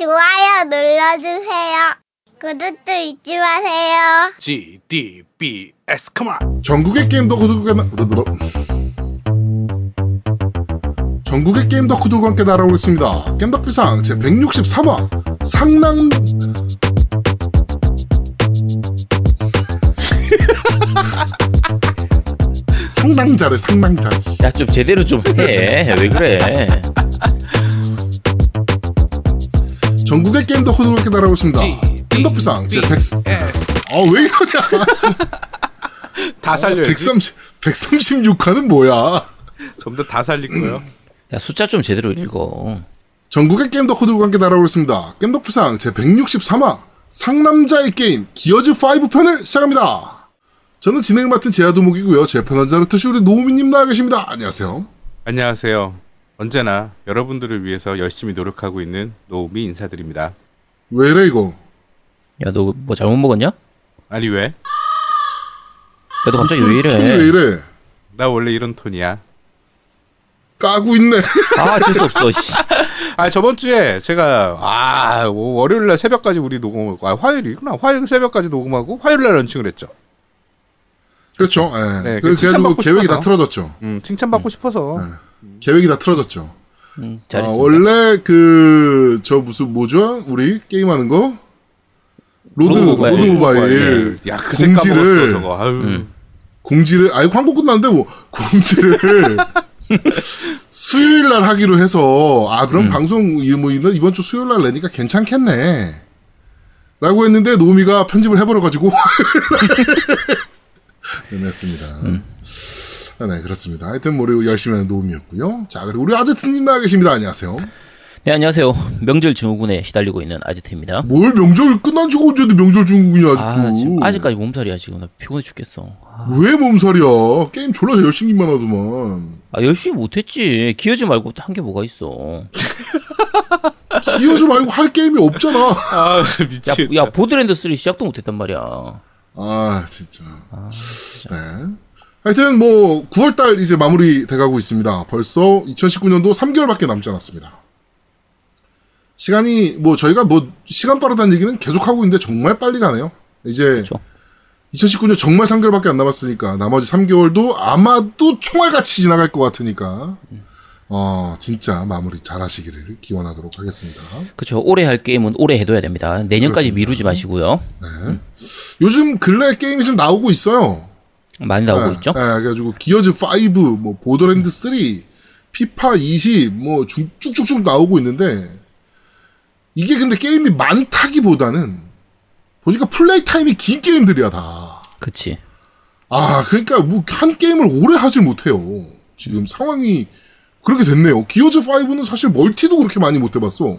좋아요 눌러주세요. 구독도 잊지 마세요. G D B S come on. 전국의 게임 덕후들과 나... 전국의 게임 덕후들과 함께 날아오겠습니다. 겜덕비상 제 163화 상남 상낭자래 상낭자. 야 좀 제대로 좀 해. 왜 그래? 전국의 게임 덕후들과 함께 날아오겠습니다. 겜덕비상 제 100... S. 어왜 이러냐? 다 살려야지. 130 136화는 뭐야? 좀더 다 살릴 거예요. 야 숫자 좀 제대로 읽어. 전국의 게임 덕후들과 함께 날아오겠습니다. 겜덕비상 제 163화 상남자의 게임 기어즈 5 편을 시작합니다. 저는 진행을 맡은 제아도목이고요. 제 편원자로 트시 우리 노우미님 나와 계십니다. 안녕하세요. 안녕하세요. 언제나 여러분들을 위해서 열심히 노력하고 있는 노우미 인사드립니다. 왜 이래 이거? 야 너 뭐 잘못 먹었냐? 아니 왜? 야 너 갑자기 왜 톤이 왜 이래? 이래? 나 원래 이런 톤이야. 까고 있네. 아 재수 없어. 씨. 아 저번 주에 제가 아뭐 월요일 날 새벽까지 우리 녹음하고 아 화요일이구나. 화요일 새벽까지 녹음하고 화요일 날 런칭을 했죠. 그렇죠. 예. 네, 그래서 칭찬 그래가지고 받고 계획이 싶어서. 다 틀어졌죠. 음 칭찬받고 싶어서 계획이 다 틀어졌죠. 음, 아, 잘했습니다. 원래 그 저 무슨 뭐죠? 우리 게임하는 거 로드 로드 로드 모바일. 모바일, 야그 색깔 공지를 먹었어 저거. 아유. 공지를 아니 광고 끝났는데 뭐 공지를 수요일 날 하기로 해서 아 그럼 방송 이- 뭐 이번 이번 주 수요일 날 내니까 괜찮겠네. 라고 했는데 노미가 편집을 해버려 가지고 냈습니다. 아, 네 그렇습니다. 하여튼 뭐 우리 열심히 하는 노미였고요. 자 그리고 우리 아제트님 나와 계십니다. 안녕하세요. 네 안녕하세요. 명절 증후군에 시달리고 있는 아지트입니다. 뭘 명절 끝난 지가 언제인데 명절 중국이냐 아직도. 아 지금 아직까지 몸살이야 지금 나 피곤해 죽겠어. 아, 왜 몸살이야? 게임 졸라 열심히만 하더만. 아 열심히 못했지. 기어지 말고 한 게 뭐가 있어? 기어즈 말고 할 게임이 없잖아. 아 야, 미친. 야 보드랜드 3 시작도 못했단 말이야. 아, 진짜. 네. 하여튼 뭐 9월 달 이제 마무리 돼 가고 있습니다. 벌써 2019년도 3개월밖에 남지 않았습니다. 시간이 뭐 저희가 뭐 시간 빠르다는 얘기는 계속 하고 있는데 정말 빨리 가네요. 이제 그렇죠. 2019년 정말 3개월밖에 안 남았으니까 나머지 3개월도 아마도 총알같이 지나갈 것 같으니까 어 진짜 마무리 잘 하시기를 기원하도록 하겠습니다. 그렇죠. 올해 할 게임은 올해 해둬야 됩니다. 내년까지 그렇습니다. 미루지 마시고요. 요즘 근래 게임이 좀 나오고 있어요. 많이 나오고 네, 있죠. 네, 그래가지고 기어즈 5, 뭐 보더랜드 3, 피파 20, 뭐 쭉- 쭉쭉쭉 나오고 있는데 이게 근데 게임이 많다기보다는 보니까 플레이 타임이 긴 게임들이야 다. 그치. 아 그러니까 뭐 한 게임을 오래 하질 못해요. 지금 상황이 그렇게 됐네요. 기어즈 5는 사실 멀티도 그렇게 많이 못 해봤어.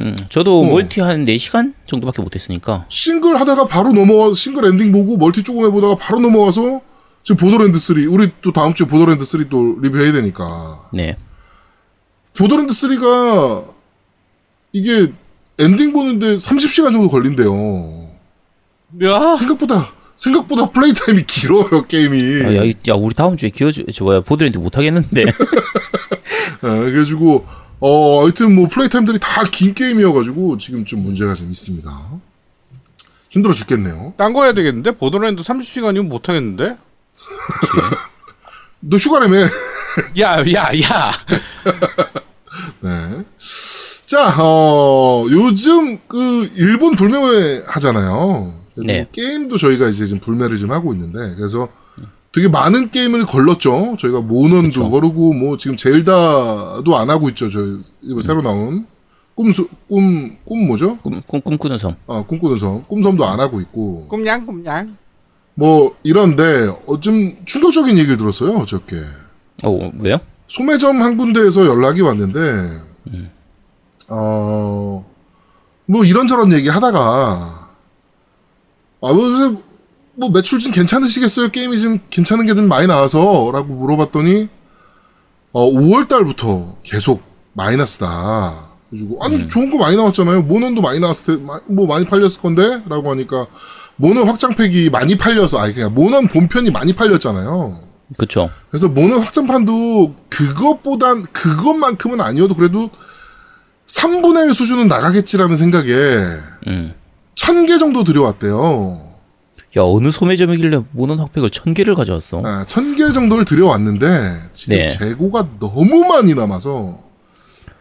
음, 저도 어. 멀티 한 4시간 정도밖에 못했으니까. 싱글 하다가 바로 넘어와 싱글 엔딩 보고 멀티 조금 해보다가 바로 넘어와서 지금 보더랜드 3 우리 또 다음 주에 보더랜드 3 또 리뷰해야 되니까 네. 보더랜드 3가 이게 엔딩 보는데 30시간 정도 걸린대요. 야. 생각보다 생각보다 플레이 타임이 길어요 게임이. 아, 야, 이- 야, 우리 다음 주에 기어즈, 저 뭐야, 보더랜드 못 하겠는데. 예, 그래가지고 어 하여튼 뭐 플레이 타임들이 다 긴 게임이어가지고 지금 좀 문제가 좀 있습니다. 힘들어 죽겠네요. 딴 거 해야 되겠는데 보더랜드 30시간이면 못 하겠는데? 너 휴가라며. 야, 야, 야. 네. 자, 어, 요즘 그 일본 불매회 하잖아요. 네. 게임도 저희가 이제 지금 불매를 좀 하고 있는데 그래서 되게 많은 게임을 걸렀죠. 저희가 모넌도 거르고 뭐 지금 젤다도 안 하고 있죠. 저 이거 새로 나온 꿈수 꿈, 꿈 뭐죠? 꿈, 꿈, 꿈꾸는 섬. 아, 꿈꾸는 섬. 꿈섬도 안 하고 있고. 꿈냥, 꿈냥. 뭐 이런데 어, 좀 충격적인 얘기를 들었어요. 어저께. 어, 왜요? 소매점 한 군데에서 연락이 왔는데, 어, 뭐 이런저런 얘기 하다가, 아, 뭐, 요새 뭐 매출 좀 괜찮으시겠어요? 게임이 좀 괜찮은 게좀 많이 나와서? 라고 물어봤더니, 어, 5월 달부터 계속 마이너스다. 그래가지고, 아니, 좋은 거 많이 나왔잖아요. 모넌도 많이 나왔을 때, 마- 뭐 많이 팔렸을 건데? 라고 하니까, 모넌 확장팩이 많이 팔려서, 아니, 그냥 모넌 본편이 많이 팔렸잖아요. 3분의 1 수준은 나가겠지라는 생각에 음. 1000개 정도 들여왔대요. 야 어느 소매점이길래 모넌 핫팩을 천 개를 가져왔어? 아, 1000개 정도를 들여왔는데 지금 네. 재고가 너무 많이 남아서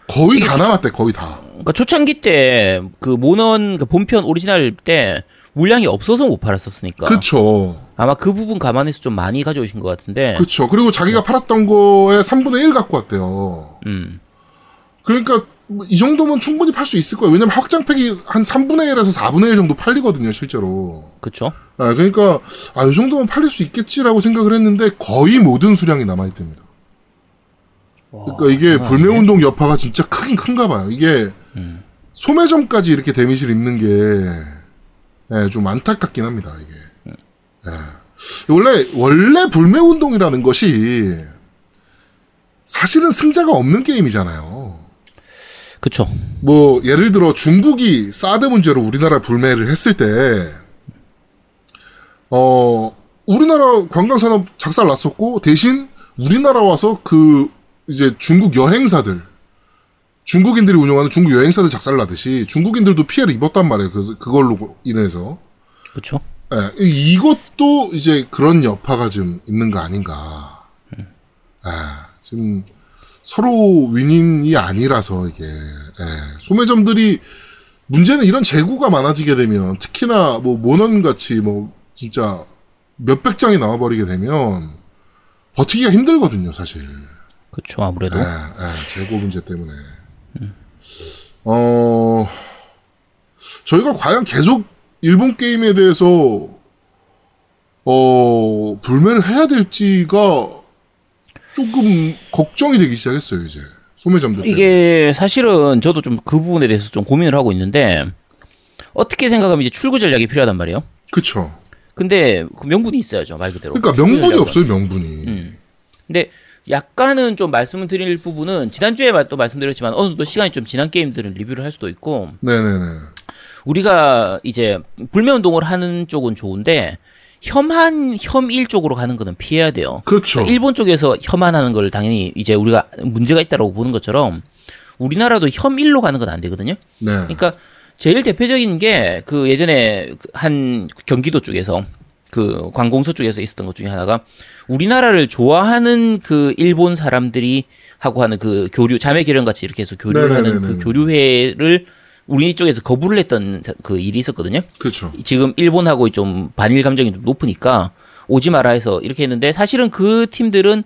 거의 다 남았대, 거의 다. 그러니까 초창기 때 그 모넌 그 본편 오리지널 때 물량이 없어서 못 팔았었으니까 그쵸. 아마 그 부분 감안해서 좀 많이 가져오신 것 같은데. 그쵸. 그리고 자기가 팔았던 거에 3분의 1 갖고 왔대요. 음. 그러니까 뭐이 정도면 충분히 팔 수 있을 거예요. 왜냐면 확장팩이 한 3분의 1에서 4분의 1 정도 팔리거든요, 실제로. 그쵸? 아, 그러니까 아, 이 정도면 팔릴 수 있겠지라고 생각을 했는데 거의 모든 수량이 남아 있답니다. 그러니까 이게 불매운동 여파가 진짜 크긴 큰가 봐요. 이게 소매점까지 이렇게 데미지를 입는 게 예, 좀 안타깝긴 합니다. 이게 예. 원래 원래 불매운동이라는 것이 사실은 승자가 없는 게임이잖아요. 그쵸. 뭐 예를 들어 중국이 사드 문제로 우리나라 불매를 했을 때 어, 우리나라 관광산업 작살 났었고, 대신 우리나라 와서 그, 이제 중국 여행사들, 중국인들이 운영하는 중국 여행사들 작살 나듯이 중국인들도 피해를 입었단 말이에요. 그, 그걸로 인해서. 그쵸? 예, 이- 이것도 이제 그런 여파가 좀 있는 거 아닌가. 예, 지금 서로 윈윈이 아니라서 이게, 예, 소매점들이 문제는 이런 재고가 많아지게 되면 특히나 뭐 모넌 같이 뭐 진짜 몇백 장이 나와버리게 되면 버티기가 힘들거든요, 사실. 그쵸, 아무래도. 예, 예, 재고 문제 때문에. 어, 저희가 과연 계속 일본 게임에 대해서, 어, 불매를 해야 될지가 조금 걱정이 되기 시작했어요, 이제. 소매점들. 때문에. 이게 사실은 저도 좀 그 부분에 대해서 좀 고민을 하고 있는데 어떻게 생각하면 이제 출구 전략이 필요하단 말이에요. 그쵸. 근데 그 명분이 있어야죠, 말 그대로. 그러니까 명분이. 없어요, 명분이. 근데 약간은 좀 말씀을 드릴 부분은 지난주에 마- 또 말씀드렸지만 어느 정도 시간이 좀 지난 게임들은 리뷰를 할 수도 있고 네네네. 우리가 이제 불매운동을 하는 쪽은 좋은데 혐한 혐일 쪽으로 가는 거는 피해야 돼요. 그렇죠. 일본 쪽에서 혐한하는 걸 당연히 이제 우리가 문제가 있다라고 보는 것처럼 우리나라도 혐일로 가는 건 안 되거든요. 네. 그러니까 제일 대표적인 게 그 예전에 그한 경기도 쪽에서 그 관공서 쪽에서 있었던 것 중에 하나가 우리나라를 좋아하는 그 일본 사람들이 하고 하는 그 교류 자매 결연 같이 이렇게 해서 교류를 하는 네네네네. 그 교류회를 우리 쪽에서 거부를 했던 자- 그 일이 있었거든요. 그렇죠. 지금 일본하고 좀 반일 감정이 좀 높으니까 오지 마라 해서 이렇게 했는데 사실은 그 팀들은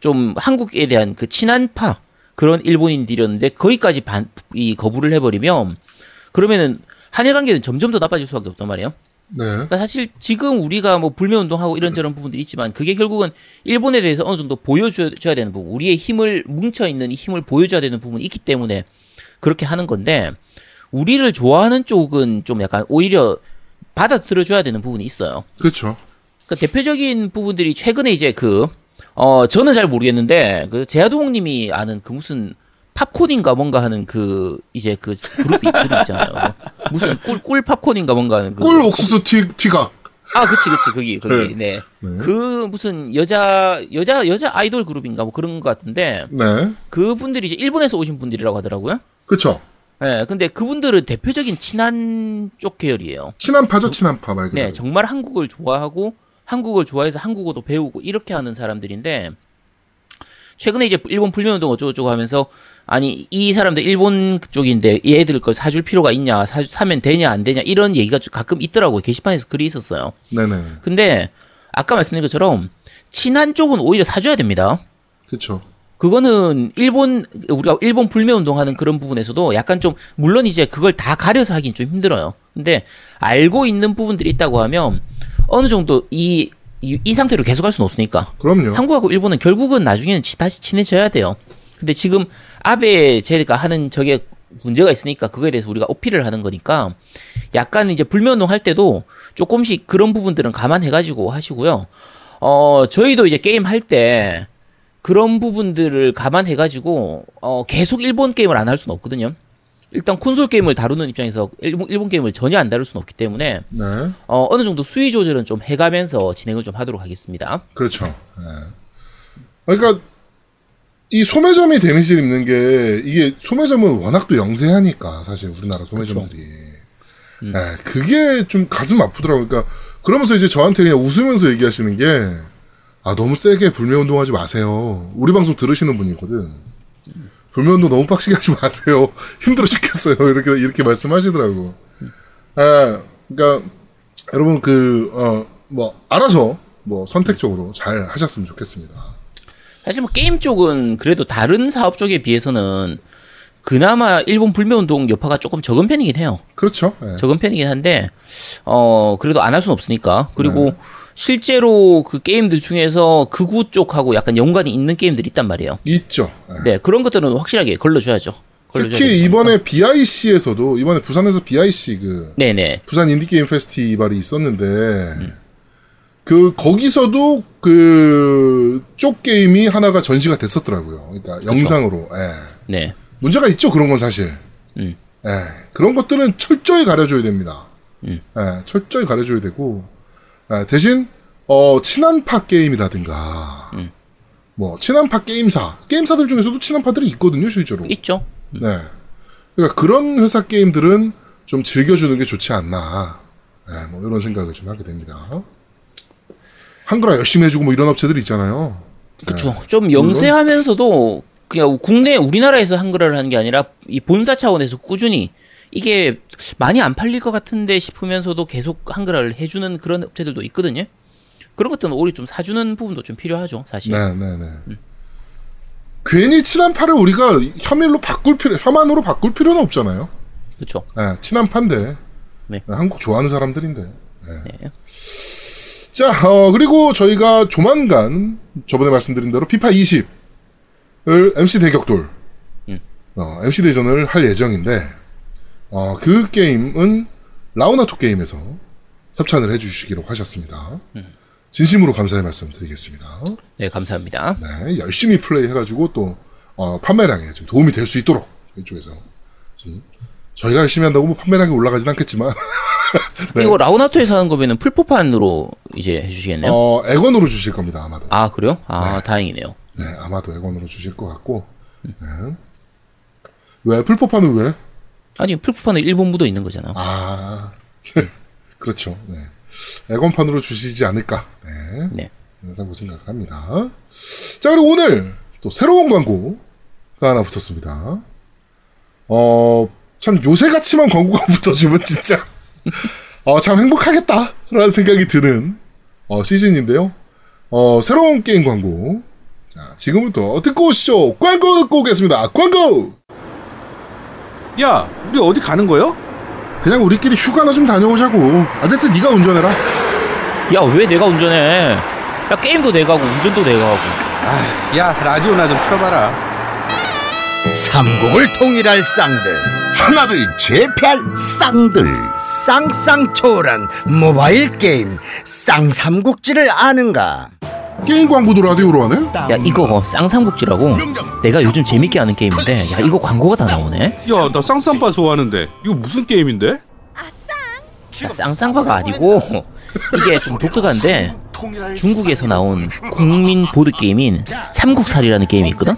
좀 한국에 대한 그 친한파 그런 일본인들이었는데 거기까지 반, 이 거부를 해버리면 그러면은 한일 관계는 점점 더 나빠질 수밖에 없단 말이에요. 네. 그러니까 사실 지금 우리가 뭐 불매 운동하고 이런저런 부분들이 있지만 그게 결국은 일본에 대해서 어느 정도 보여줘야 되는 부분, 우리의 힘을 뭉쳐 있는 이 힘을 보여줘야 되는 부분이 있기 때문에 그렇게 하는 건데 우리를 좋아하는 쪽은 좀 약간 오히려 받아들여줘야 되는 부분이 있어요. 그렇죠. 그 대표적인 부분들이 최근에 이제 그, 어, 저는 잘 모르겠는데, 그, 제아동님이 아는 그 무슨, 팝콘인가 뭔가 하는 그, 이제 그 그룹이, 그룹 있잖아요. 무슨 꿀, 꿀 팝콘인가 뭔가 하는 그. 꿀 옥수수 티, 티각. 아, 그치, 그치, 거기, 거기, 네. 네. 그 무슨 여자, 여자, 여자 아이돌 그룹인가 뭐 그런 것 같은데, 네. 그 분들이 이제 일본에서 오신 분들이라고 하더라고요. 그렇 죠. 예, 근데 그분들은 대표적인 친한 쪽 계열이에요. 친한파죠, 친한파 말 그대로. 네, 정말 한국을 좋아하고 한국을 좋아해서 한국어도 배우고 이렇게 하는 사람들인데 최근에 이제 일본 불매운동 어쩌고저쩌고 하면서 아니 이 사람들 일본 쪽인데 얘들 걸 사줄 필요가 있냐 사, 사면 되냐 안 되냐 이런 얘기가 좀 가끔 있더라고요 게시판에서 글이 있었어요 네네. 근데 아까 말씀드린 것처럼 친한 쪽은 오히려 사줘야 됩니다 그렇죠. 그거는 일본 우리가 일본 불매 운동하는 그런 부분에서도 약간 좀 물론 이제 그걸 다 가려서 하긴 좀 힘들어요. 근데 알고 있는 부분들이 있다고 하면 어느 정도 이 이, 이 상태로 계속 할 수는 없으니까 그럼요. 한국하고 일본은 결국은 나중에는 치- 다시 친해져야 돼요. 근데 지금 아베 제가 하는 저게 문제가 있으니까 그거에 대해서 우리가 어필을 하는 거니까 약간 이제 불매운동 할 때도 조금씩 그런 부분들은 감안해가지고 하시고요. 어 저희도 이제 게임 할 때 그런 부분들을 감안해가지고 어 계속 일본 게임을 안 할 수는 없거든요. 일단 콘솔 게임을 다루는 입장에서 일본, 일본 게임을 전혀 안 다룰 수는 없기 때문에 네. 어 어느 정도 수위 조절은 좀 해가면서 진행을 좀 하도록 하겠습니다. 그렇죠. 예. 그러니까 이 소매점이 데미지를 입는 게 이게 소매점은 워낙 또 영세하니까 사실 우리나라 소매점들이 예, 그게 좀 가슴 아프더라고요. 그러니까 그러면서 이제 저한테 그냥 웃으면서 얘기하시는 게 아 너무 세게 불매 운동하지 마세요. 우리 방송 들으시는 분이거든. 불매 운동 너무 빡시게 하지 마세요. 힘들어 죽겠어요. 이렇게 이렇게 말씀하시더라고. 아, 그러니까 여러분 그 어 뭐 알아서 뭐 선택적으로 잘 하셨으면 좋겠습니다. 사실 뭐 게임 쪽은 그래도 다른 사업 쪽에 비해서는 그나마 일본 불매운동 여파가 조금 적은 편이긴 해요. 그렇죠. 예. 적은 편이긴 한데 어 그래도 안 할 수는 없으니까 그리고 실제로 그 게임들 중에서 극우 쪽하고 약간 연관이 있는 게임들이 있단 말이에요. 있죠. 예. 네 그런 것들은 확실하게 걸러줘야죠. 걸러줘야 특히. 이번에 BIC에서도 이번에 부산에서 BIC 그 네네 부산 인디 게임 페스티벌이 있었는데 그 거기서도 그 쪽 게임이 하나가 전시가 됐었더라고요. 그러니까 영상으로. 예. 네 문제가 있죠 그런 건 사실. 음. 예. 그런 것들은 철저히 가려줘야 됩니다. 음. 예. 철저히 가려줘야 되고 예. 대신 어 친한파 게임이라든가 음. 뭐 친한파 게임사 게임사들 중에서도 친한파들이 있거든요 실제로. 있죠. 네. 그러니까 그런 회사 게임들은 좀 즐겨주는 게 좋지 않나. 네, 뭐 이런 생각을 좀 하게 됩니다. 한글화 열심히 해주고 뭐 이런 업체들이 있잖아요. 그쵸. 좀 영세하면서도 그냥 국내 우리나라에서 한글화를 하는 게 아니라 이 본사 차원에서 꾸준히 이게 많이 안 팔릴 것 같은데 싶으면서도 계속 한글화를 해주는 그런 업체들도 있거든요. 그런 것들은 오히려 좀 사주는 부분도 좀 필요하죠, 사실. 네, 네, 네. 괜히 친한파를 우리가 혐일로 바꿀 필요, 혐한으로 바꿀 필요는 없잖아요. 그렇죠. 네, 친한파인데. 네. 네, 한국 좋아하는 사람들인데. 네. 네. 자, 어, 그리고 저희가 조만간 저번에 말씀드린 대로 피파 20을 MC 대격돌, 음. 어, MC 대전을 할 예정인데, 어, 그 게임은 라우나토 게임에서 협찬을 해주시기로 하셨습니다. 진심으로 감사의 말씀 드리겠습니다. 네, 감사합니다. 네, 열심히 플레이 해가지고 또, 어, 판매량에 좀 도움이 될 수 있도록 이쪽에서 좀 저희가 열심히 한다고 뭐 판매량이 올라가진 않겠지만, 네. 이거 라우나토에서 하는 거면은 풀포판으로 이제 해주시겠네요. 어, 액원으로 주실 겁니다, 아마도. 아, 그래요? 아, 다행이네요. 네, 아마도 액원으로 주실 것 같고. 네. 왜? 풀포판은 왜? 아니, 풀포판은 일본부도 있는 거잖아. 아, 그렇죠. 네. 액원판으로 주시지 않을까. 네. 네. 항상 그 생각을 합니다. 자, 그리고 오늘 또 새로운 광고가 하나 붙었습니다. 어, 참 요새같이만 광고가 붙어주면 진짜, 어, 참 행복하겠다라는 생각이 드는, 어, 시즌인데요. 어, 새로운 게임 광고. 자, 지금부터 듣고 오시죠. 광고 듣고 오겠습니다. 광고! 야, 우리 어디 가는 거요? 그냥 우리끼리 휴가나 좀 다녀오자고. 어쨌든 네가 운전해라. 야, 왜 내가 운전해? 야, 게임도 내가 하고, 운전도 내가 하고. 아, 야, 라디오나 좀 틀어봐라. 삼국을 통일할 쌍들 천하를 제패할 쌍들 쌍쌍초월한 모바일 게임 쌍삼국지를 아는가 게임 광고도 라디오로 하네? 야, 이거 쌍삼국지라고 내가 요즘 재밌게 하는 게임인데, 야, 이거 광고가 다 나오네? 야, 나 쌍쌍바 좋아하는데. 이거 무슨 게임인데? 야, 쌍쌍바가 아니고, 이게 좀 독특한데, 중국에서 나온 국민 보드 게임인 삼국살이라는 게임이 있거든?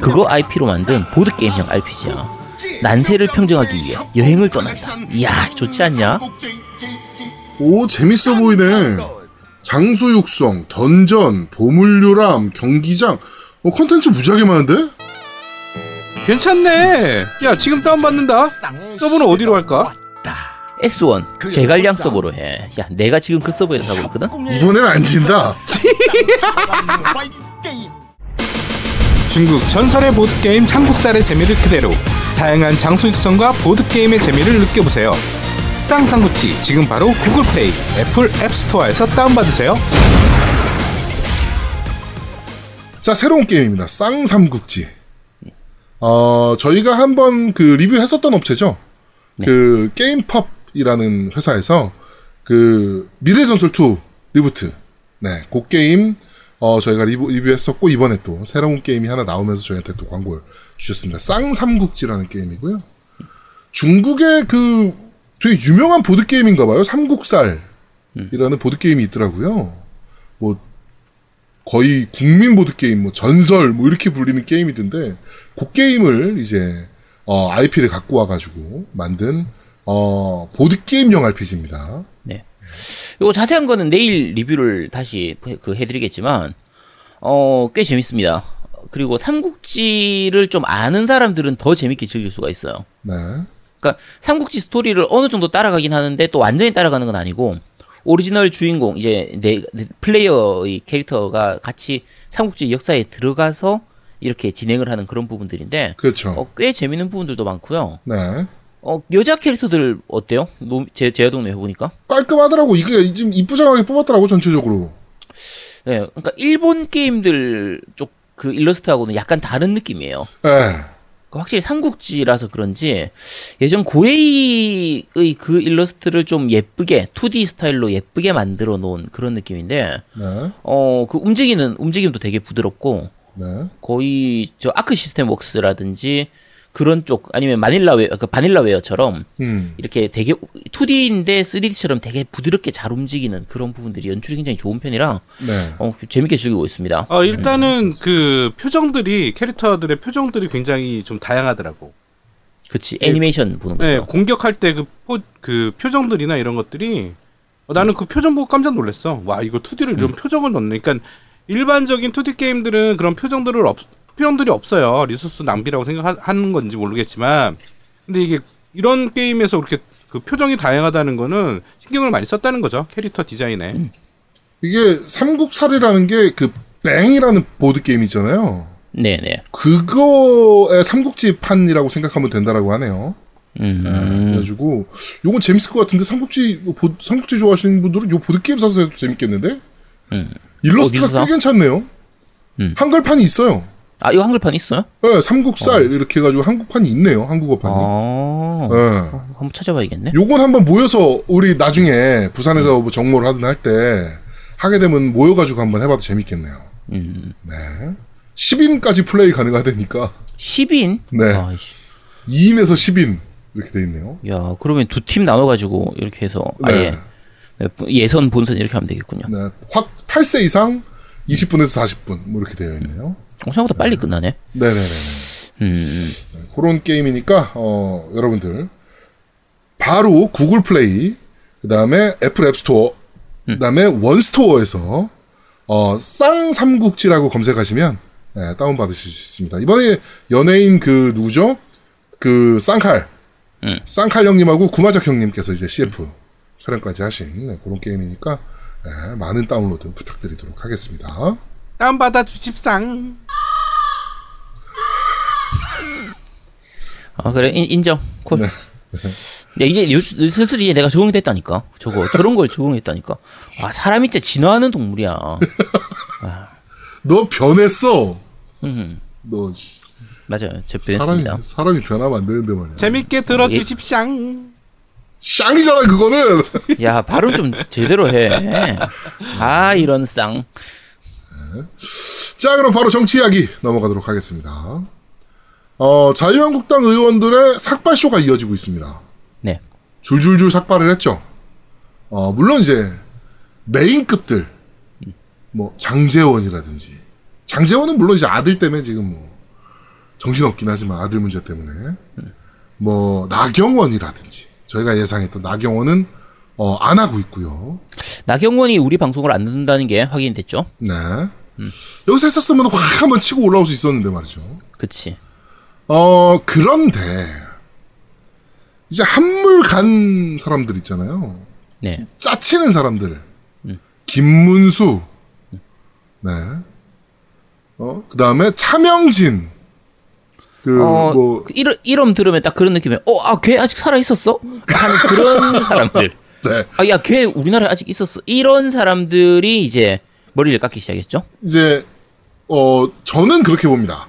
그거 IP로 만든 보드 게임형 RPG야. 난세를 평정하기 위해 여행을 떠난다. 이야, 좋지 않냐? 오, 재밌어 보이네. 장수 육성, 던전, 보물요람, 경기장. 어, 컨텐츠 무지하게 많은데? 괜찮네. 야, 지금 다운받는다. 서버는 어디로 할까? S1, 제갈량 서버로 해. 야, 내가 지금 그 서버에서 하고 있거든? 이번엔 안 진다. 중국 전설의 보드게임 삼국살의 재미를 그대로 다양한 장수 육성과 보드게임의 재미를 느껴보세요. 쌍삼국지 지금 바로 구글 플레이, 애플 앱스토어에서 다운받으세요. 자, 새로운 게임입니다. 쌍삼국지. 어, 저희가 한번 그 리뷰했었던 업체죠. 그 게임펍이라는 회사에서 그 미래전설2 리부트. 네, 그 게임 어, 저희가 리뷰, 리뷰했었고 이번에 또 새로운 게임이 하나 나오면서 저희한테 또 광고를 주셨습니다. 쌍삼국지라는 게임이고요. 중국의 그 되게 유명한 보드 게임인가 봐요. 삼국살이라는 보드 게임이 있더라고요. 뭐 거의 국민 보드 게임, 뭐 전설 뭐 이렇게 불리는 게임이던데 그 게임을 이제 어, IP를 갖고 와가지고 만든 어, 보드 게임형 RPG입니다. 네. 이거 자세한 거는 내일 리뷰를 다시 그 해드리겠지만 어 꽤 재밌습니다. 그리고 삼국지를 좀 아는 사람들은 더 재밌게 즐길 수가 있어요. 네, 그러니까 삼국지 스토리를 어느 정도 따라가긴 하는데 또 완전히 따라가는 건 아니고 오리지널 주인공 이제 내, 내 플레이어의 캐릭터가 같이 삼국지 역사에 들어가서 이렇게 진행을 하는 그런 부분들인데 그렇죠. 어, 꽤 재밌는 부분들도 많고요. 네, 어, 여자 캐릭터들 어때요? 노- 제 제야 동네 해보니까. 깔끔하더라고. 이게 지금 이쁘장하게 뽑았더라고 전체적으로. 네, 그러니까 일본 게임들 쪽 그 일러스트하고는 약간 다른 느낌이에요. 네, 그 확실히 삼국지라서 그런지 예전 고에이의 그 일러스트를 좀 예쁘게 2D 스타일로 예쁘게 만들어 놓은 그런 느낌인데 네, 어그 움직이는 움직임도 되게 부드럽고 네, 거의 저 아크 시스템 웍스라든지 그런 쪽 아니면 마닐라 웨어 그 바닐라 웨어처럼 음, 이렇게 되게 2D인데 3D처럼 되게 부드럽게 잘 움직이는 그런 부분들이 연출이 굉장히 좋은 편이라 네, 어, 재밌게 즐기고 있습니다. 어, 일단은 그 표정들이 캐릭터들의 표정들이 굉장히 좀 다양하더라고. 그치 애니메이션 보는 네, 거죠. 공격할 때그 그 표정들이나 이런 것들이 어, 나는 그 표정 보고 깜짝 놀랐어. 와 이거 2D를 이런 표정을 넣네. 그러니까 일반적인 2D 게임들은 그런 표정들을 없 표정들이 없어요. 리소스 낭비라고 생각하는 건지 모르겠지만, 근데 이게 이런 게임에서 그렇게 그 표정이 다양하다는 거는 신경을 많이 썼다는 거죠. 캐릭터 디자인에. 이게 삼국살이라는 게 그 뱅이라는 보드 게임 있잖아요. 네네. 그거의 삼국지판이라고 생각하면 된다라고 하네요. 음. 그래가지고 요건 재밌을 것 같은데 삼국지 보, 삼국지 좋아하시는 분들은 요 보드 게임 사서 해도 재밌겠는데? 음. 일러스트가 어디서 사? 꽤 괜찮네요. 음. 한글판이 있어요. 아 이거 한글판 있어요? 네, 삼국살 이렇게 해가지고 한국판이 있네요. 한국어판이. 아. 네. 한번 찾아봐야겠네. 요건 한번 모여서 우리 나중에 부산에서 뭐 정모를 하든 할 때 하게 되면 모여가지고 한번 해봐도 재밌겠네요. 음. 네. 10인까지 플레이 가능하다니까 10인? 네. 아이씨. 2인에서 10인 이렇게 돼 있네요. 야 그러면 두 팀 나눠가지고 이렇게 해서 아예 네, 예선 본선 이렇게 하면 되겠군요. 네. 확 8세 이상 20분에서 40분 뭐 이렇게 되어 있네요. 어, 생각보다 빨리 끝나네. 네네네. 음. 그런 게임이니까 어, 여러분들 바로 구글 플레이 그다음에 애플 앱스토어 그다음에 원스토어에서 어, 쌍삼국지라고 검색하시면 네, 다운 받으실 수 있습니다. 이번에 연예인 그 누구죠? 그 쌍칼 음. 쌍칼 형님하고 구마적 형님께서 이제 CF 촬영까지 하신 네, 그런 게임이니까 네, 많은 다운로드 부탁드리도록 하겠습니다. 다운 받아 주십쇼. 아 그래 인, 인정. 콜. 네. 야, 이제 요- 슬슬 이제 내가 적응됐다니까. 저거 저런 걸 적응했다니까. 아 사람이 진짜 진화하는 동물이야. 너 변했어. 음. 너 씨, 맞아요. 저 사람이 변했습니다. 사람이 변하면 안 되는데 말이야. 재밌게 들어 주십상. 쌍이잖아 그거는. 야 발음 좀 제대로 해. 아 이런 쌍. 자, 그럼 바로 정치 이야기 넘어가도록 하겠습니다. 어, 자유한국당 의원들의 삭발쇼가 이어지고 있습니다. 네. 줄줄줄 삭발을 했죠. 어, 물론 이제 메인급들, 뭐 장재원이라든지 장재원은 물론 이제 아들 때문에 지금 뭐 정신 없긴 하지만 아들 문제 때문에 뭐 나경원이라든지 저희가 예상했던 나경원은 어, 안 하고 있고요. 나경원이 우리 방송을 안 듣는다는 게 확인됐죠. 네. 여기서 했었으면 확 한번 치고 올라올 수 있었는데 말이죠. 그치. 어, 그런데, 이제 한물 간 사람들 있잖아요. 네. 짜치는 사람들. 김문수. 네. 어, 그 다음에 차명진. 그, 어, 뭐, 그 이름, 이름 들으면 딱 그런 느낌이에요. 어, 아, 걔 아직 살아있었어? 하는 그런 사람들. 네. 아, 야, 걔 우리나라에 아직 있었어. 이런 사람들이 이제 머리를 깎기 시작했죠. 이제, 어, 저는 그렇게 봅니다.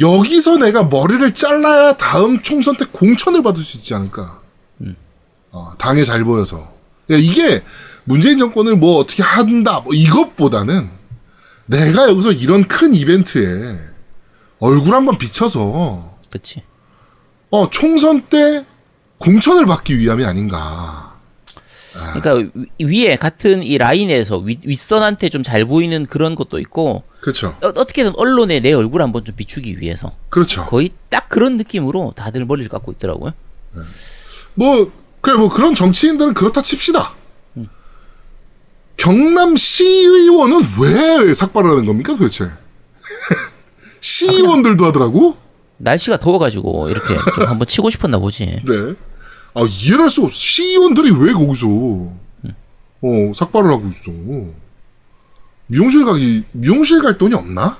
여기서 내가 머리를 잘라야 다음 총선 때 공천을 받을 수 있지 않을까. 어, 당에 잘 보여서. 그러니까 이게 문재인 정권을 뭐 어떻게 한다, 뭐 이것보다는 내가 여기서 이런 큰 이벤트에 얼굴 한번 비춰서, 그치. 어, 총선 때 공천을 받기 위함이 아닌가. 그러니까 위- 위에 같은 이 라인에서 윗, 윗선한테 좀 잘 보이는 그런 것도 있고 그렇죠. 어, 어떻게든 언론에 내 얼굴 한번 좀 비추기 위해서 그렇죠. 거의 딱 그런 느낌으로 다들 머리를 깎고 있더라고요. 뭐 그래 뭐 그런 정치인들은 그렇다 칩시다. 경남 시의원은 왜 삭발을 하는 겁니까 도대체? 시의원들도 하더라고. 날씨가 더워가지고 이렇게 좀 한번 치고 싶었나 보지. 네. 아 이해를 할 수가 없어. 시의원들이 왜 거기서 어 삭발을 하고 있어? 미용실 가기 미용실 갈 돈이 없나?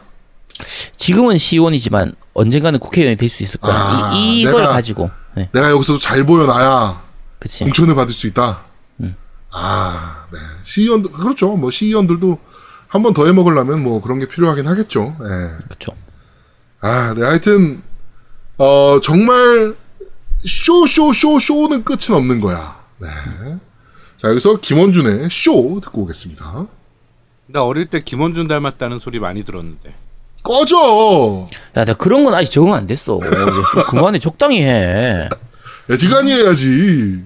지금은 시의원이지만 언젠가는 국회의원이 될 수 있을 거야. 아, 이, 이걸 내가- 가지고. 네, 내가 여기서도 잘 보여놔야 그치. 공천을 받을 수 있다. 아, 네. 시의원들 그렇죠. 뭐 시의원들도 한 번 더 해먹으려면 뭐 그런 게 필요하긴 하겠죠. 예. 그쵸. 아, 네. 하여튼 어 정말 쇼 쇼 쇼 쇼 는 끝은 없는 거야. 네. 자 여기서 김원준의 쇼 듣고 오겠습니다. 나 어릴 때 김원준 닮았다는 소리 많이 들었는데. 꺼져. 야, 나 그런 건 아직 적응 안 됐어. 그만해, 적당히 해. 애지간히 해야지.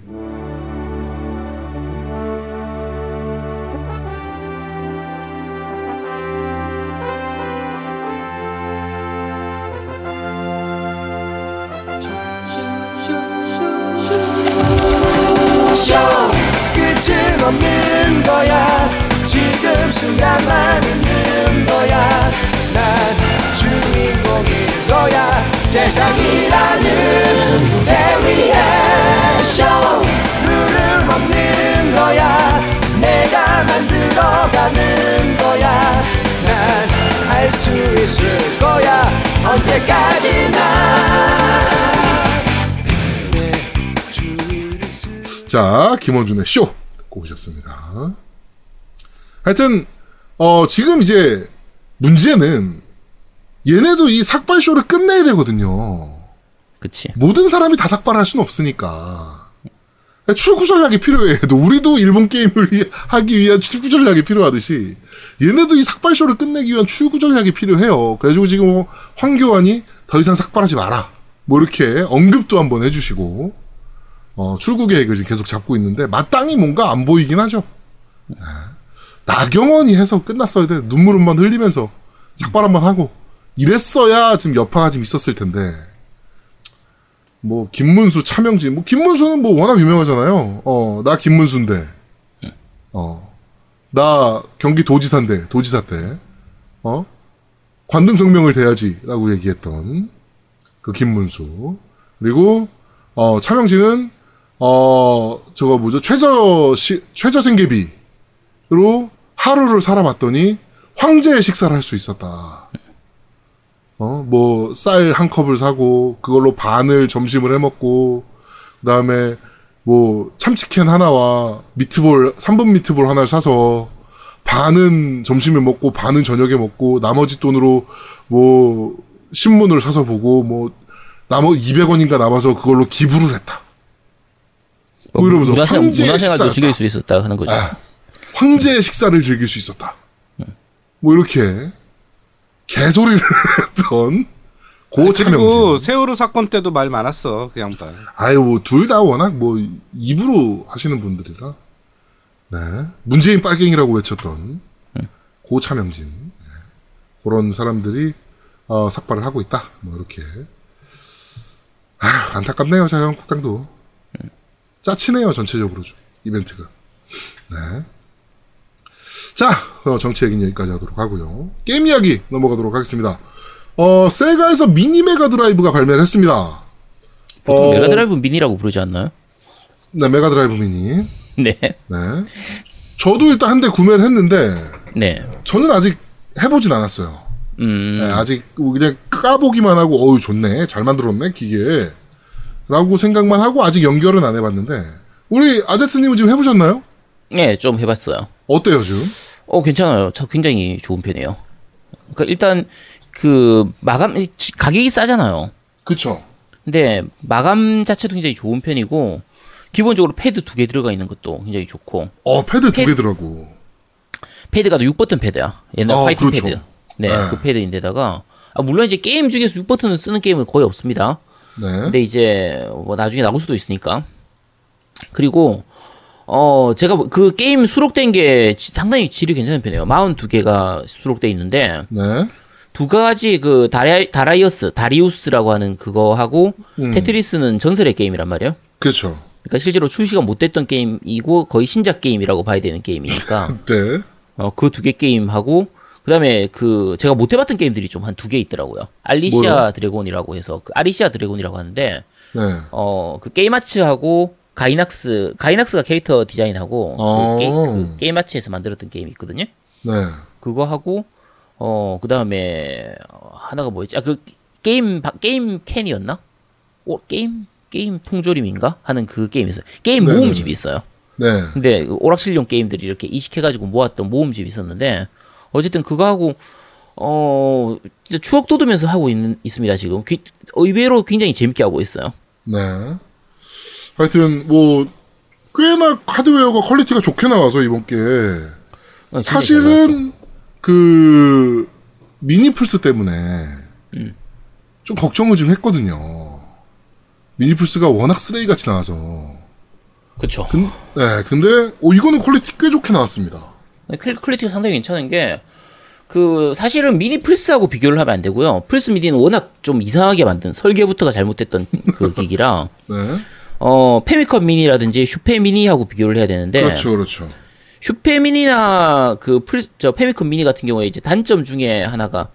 세상이라는 무대 위에 쇼 룰은 없는 거야. 내가 만들어가는 거야. 난할수 있을 거야. 언제까지나. 자, 김원준의 쇼. 듣고 오셨습니다. 하여튼 어 지금 이제 문제는 얘네도 이 삭발 쇼를 끝내야 되거든요. 그치. 모든 사람이 다 삭발할 수는 없으니까. 출구 전략이 필요해. 또 우리도 일본 게임을 이- 하기 위한 출구 전략이 필요하듯이 얘네도 이 삭발 쇼를 끝내기 위한 출구 전략이 필요해요. 그래가지고 지금 뭐 황교안이 더 이상 삭발하지 마라. 뭐 이렇게 언급도 한번 해주시고 어, 출구 계획을 계속 잡고 있는데 마땅히 뭔가 안 보이긴 하죠. 네. 나경원이 해서 끝났어야 돼. 눈물 한번 흘리면서 삭발 한번 하고. 이랬어야 지금 여파가 좀 있었을 텐데. 뭐 김문수 차명진. 뭐 김문수는 뭐 워낙 유명하잖아요. 어 나 김문수인데. 어. 나 경기 도지사인데 도지사 때 어? 관등 성명을 대야지라고 얘기했던 그 김문수. 그리고 어 차명진은 어 저거 뭐죠? 최저 시 최저 생계비로 하루를 살아봤더니 황제의 식사를 할 수 있었다. 어, 뭐, 쌀 한 컵을 사고, 그걸로 반을 점심을 해 먹고, 그 다음에, 뭐, 참치캔 하나와 미트볼, 3분 미트볼 하나를 사서, 반은 점심에 먹고, 반은 저녁에 먹고, 나머지 돈으로, 뭐, 신문을 사서 보고, 뭐, 나머지 200원인가 남아서 그걸로 기부를 했다. 뭐 이러면서 문화생, 황제의 문화생활도 식사였다. 즐길 수 있었다 하는 거죠. 황제의 식사를 즐길 수 있었다. 뭐, 이렇게, 개소리를 했던, 고 그리고 차명진. 세월호 사건 때도 말 많았어 그 양반. 아유, 뭐, 둘 다 워낙 뭐, 입으로 하시는 분들이라. 네. 문재인 빨갱이라고 외쳤던 고 차명진. 네. 그런 사람들이, 어, 삭발을 하고 있다. 뭐, 이렇게. 아휴, 안타깝네요, 자유한국당도. 짜치네요, 전체적으로 좀, 이벤트가. 네. 자, 어, 정치 얘기는 여기까지 하도록 하고요. 게임 이야기 넘어가도록 하겠습니다. 어, 세가에서 미니 메가 드라이브가 발매를 했습니다. 보통 어, 메가 드라이브 미니라고 부르지 않나요? 네, 메가 드라이브 미니. 네. 네. 저도 일단 한 대 구매를 했는데 네. 저는 아직 해보진 않았어요. 음, 네, 아직 그냥 까보기만 하고 어우 좋네, 잘 만들었네 기계. 라고 생각만 하고 아직 연결은 안 해봤는데 우리 아제트님은 지금 해보셨나요? 네, 좀 해봤어요. 어때요 지금? 어, 괜찮아요. 저 굉장히 좋은 편이에요. 그러니까 일단 그 마감 가격이 싸잖아요. 그쵸? 근데 마감 자체도 굉장히 좋은 편이고 기본적으로 패드 두 개 들어가 있는 것도 굉장히 좋고 어 패드 두 패- 개더라고. 패드가 또 6버튼 패드야. 옛날 어, 파이팅 그렇죠. 패드. 네, 네. 그 패드인데다가 아, 물론 이제 게임 중에서 6버튼을 쓰는 게임은 거의 없습니다. 네. 근데 이제 뭐 나중에 나올 수도 있으니까. 그리고 어, 제가 그 게임 수록된 게 지- 상당히 질이 괜찮은 편이에요. 42개가 수록돼 있는데, 네. 두 가지 그 다리, 다라이어스, 다리우스라고 하는 그거 하고, 음. 테트리스는 전설의 게임이란 말이에요. 그렇죠. 그러니까 실제로 출시가 못 됐던 게임이고, 거의 신작 게임이라고 봐야 되는 게임이니까, 네. 어, 그 두 개 게임하고, 그 다음에 그, 제가 못 해봤던 게임들이 좀 한 두 개 있더라고요. 알리시아 뭐요? 드래곤이라고 해서, 그 아리시아 드래곤이라고 하는데, 네. 어, 그 게임아츠하고 가이낙스, 가이낙스가 캐릭터 디자인하고 어. 그, 게, 그 게임 아츠에서 만들었던 게임이 있거든요. 네. 그거 하고 어, 그다음에 어, 하나가 뭐였지? 아, 그 게임 바- 게임 캔이었나? 오, 게임 게임 통조림인가 하는 그 게임이 있어요. 게임 네네네. 모음집이 있어요. 네. 근데 그 오락실용 게임들이 이렇게 이식해가지고 모았던 모음집이 있었는데 어쨌든 그거 하고 어 추억 돋으면서 하고 있는 있습니다 지금 귀- 의외로 굉장히 재밌게 하고 있어요. 네. 하여튼 뭐 꽤나 하드웨어가 퀄리티가 좋게 나와서 이번 게 나왔죠. 사실은 그 미니 플스 때문에 음. 좀 걱정을 좀 했거든요. 미니 플스가 워낙 쓰레기 같이 나와서. 근, 네, 근데 어, 이거는 퀄리티 꽤 좋게 나왔습니다. 클- 퀄리티가 상당히 괜찮은 게, 그, 사실은 미니 플스하고 비교를 하면 안 되고요. 플스 미니는 워낙 좀 이상하게 만든, 설계부터가 잘못됐던 그 기기라, 네, 어, 패미컴 미니라든지 슈페 미니하고 비교를 해야 되는데, 그렇죠, 그렇죠. 슈페 미니나 그 플, 저 패미컴 미니 같은 경우에 이제 단점 중에 하나가,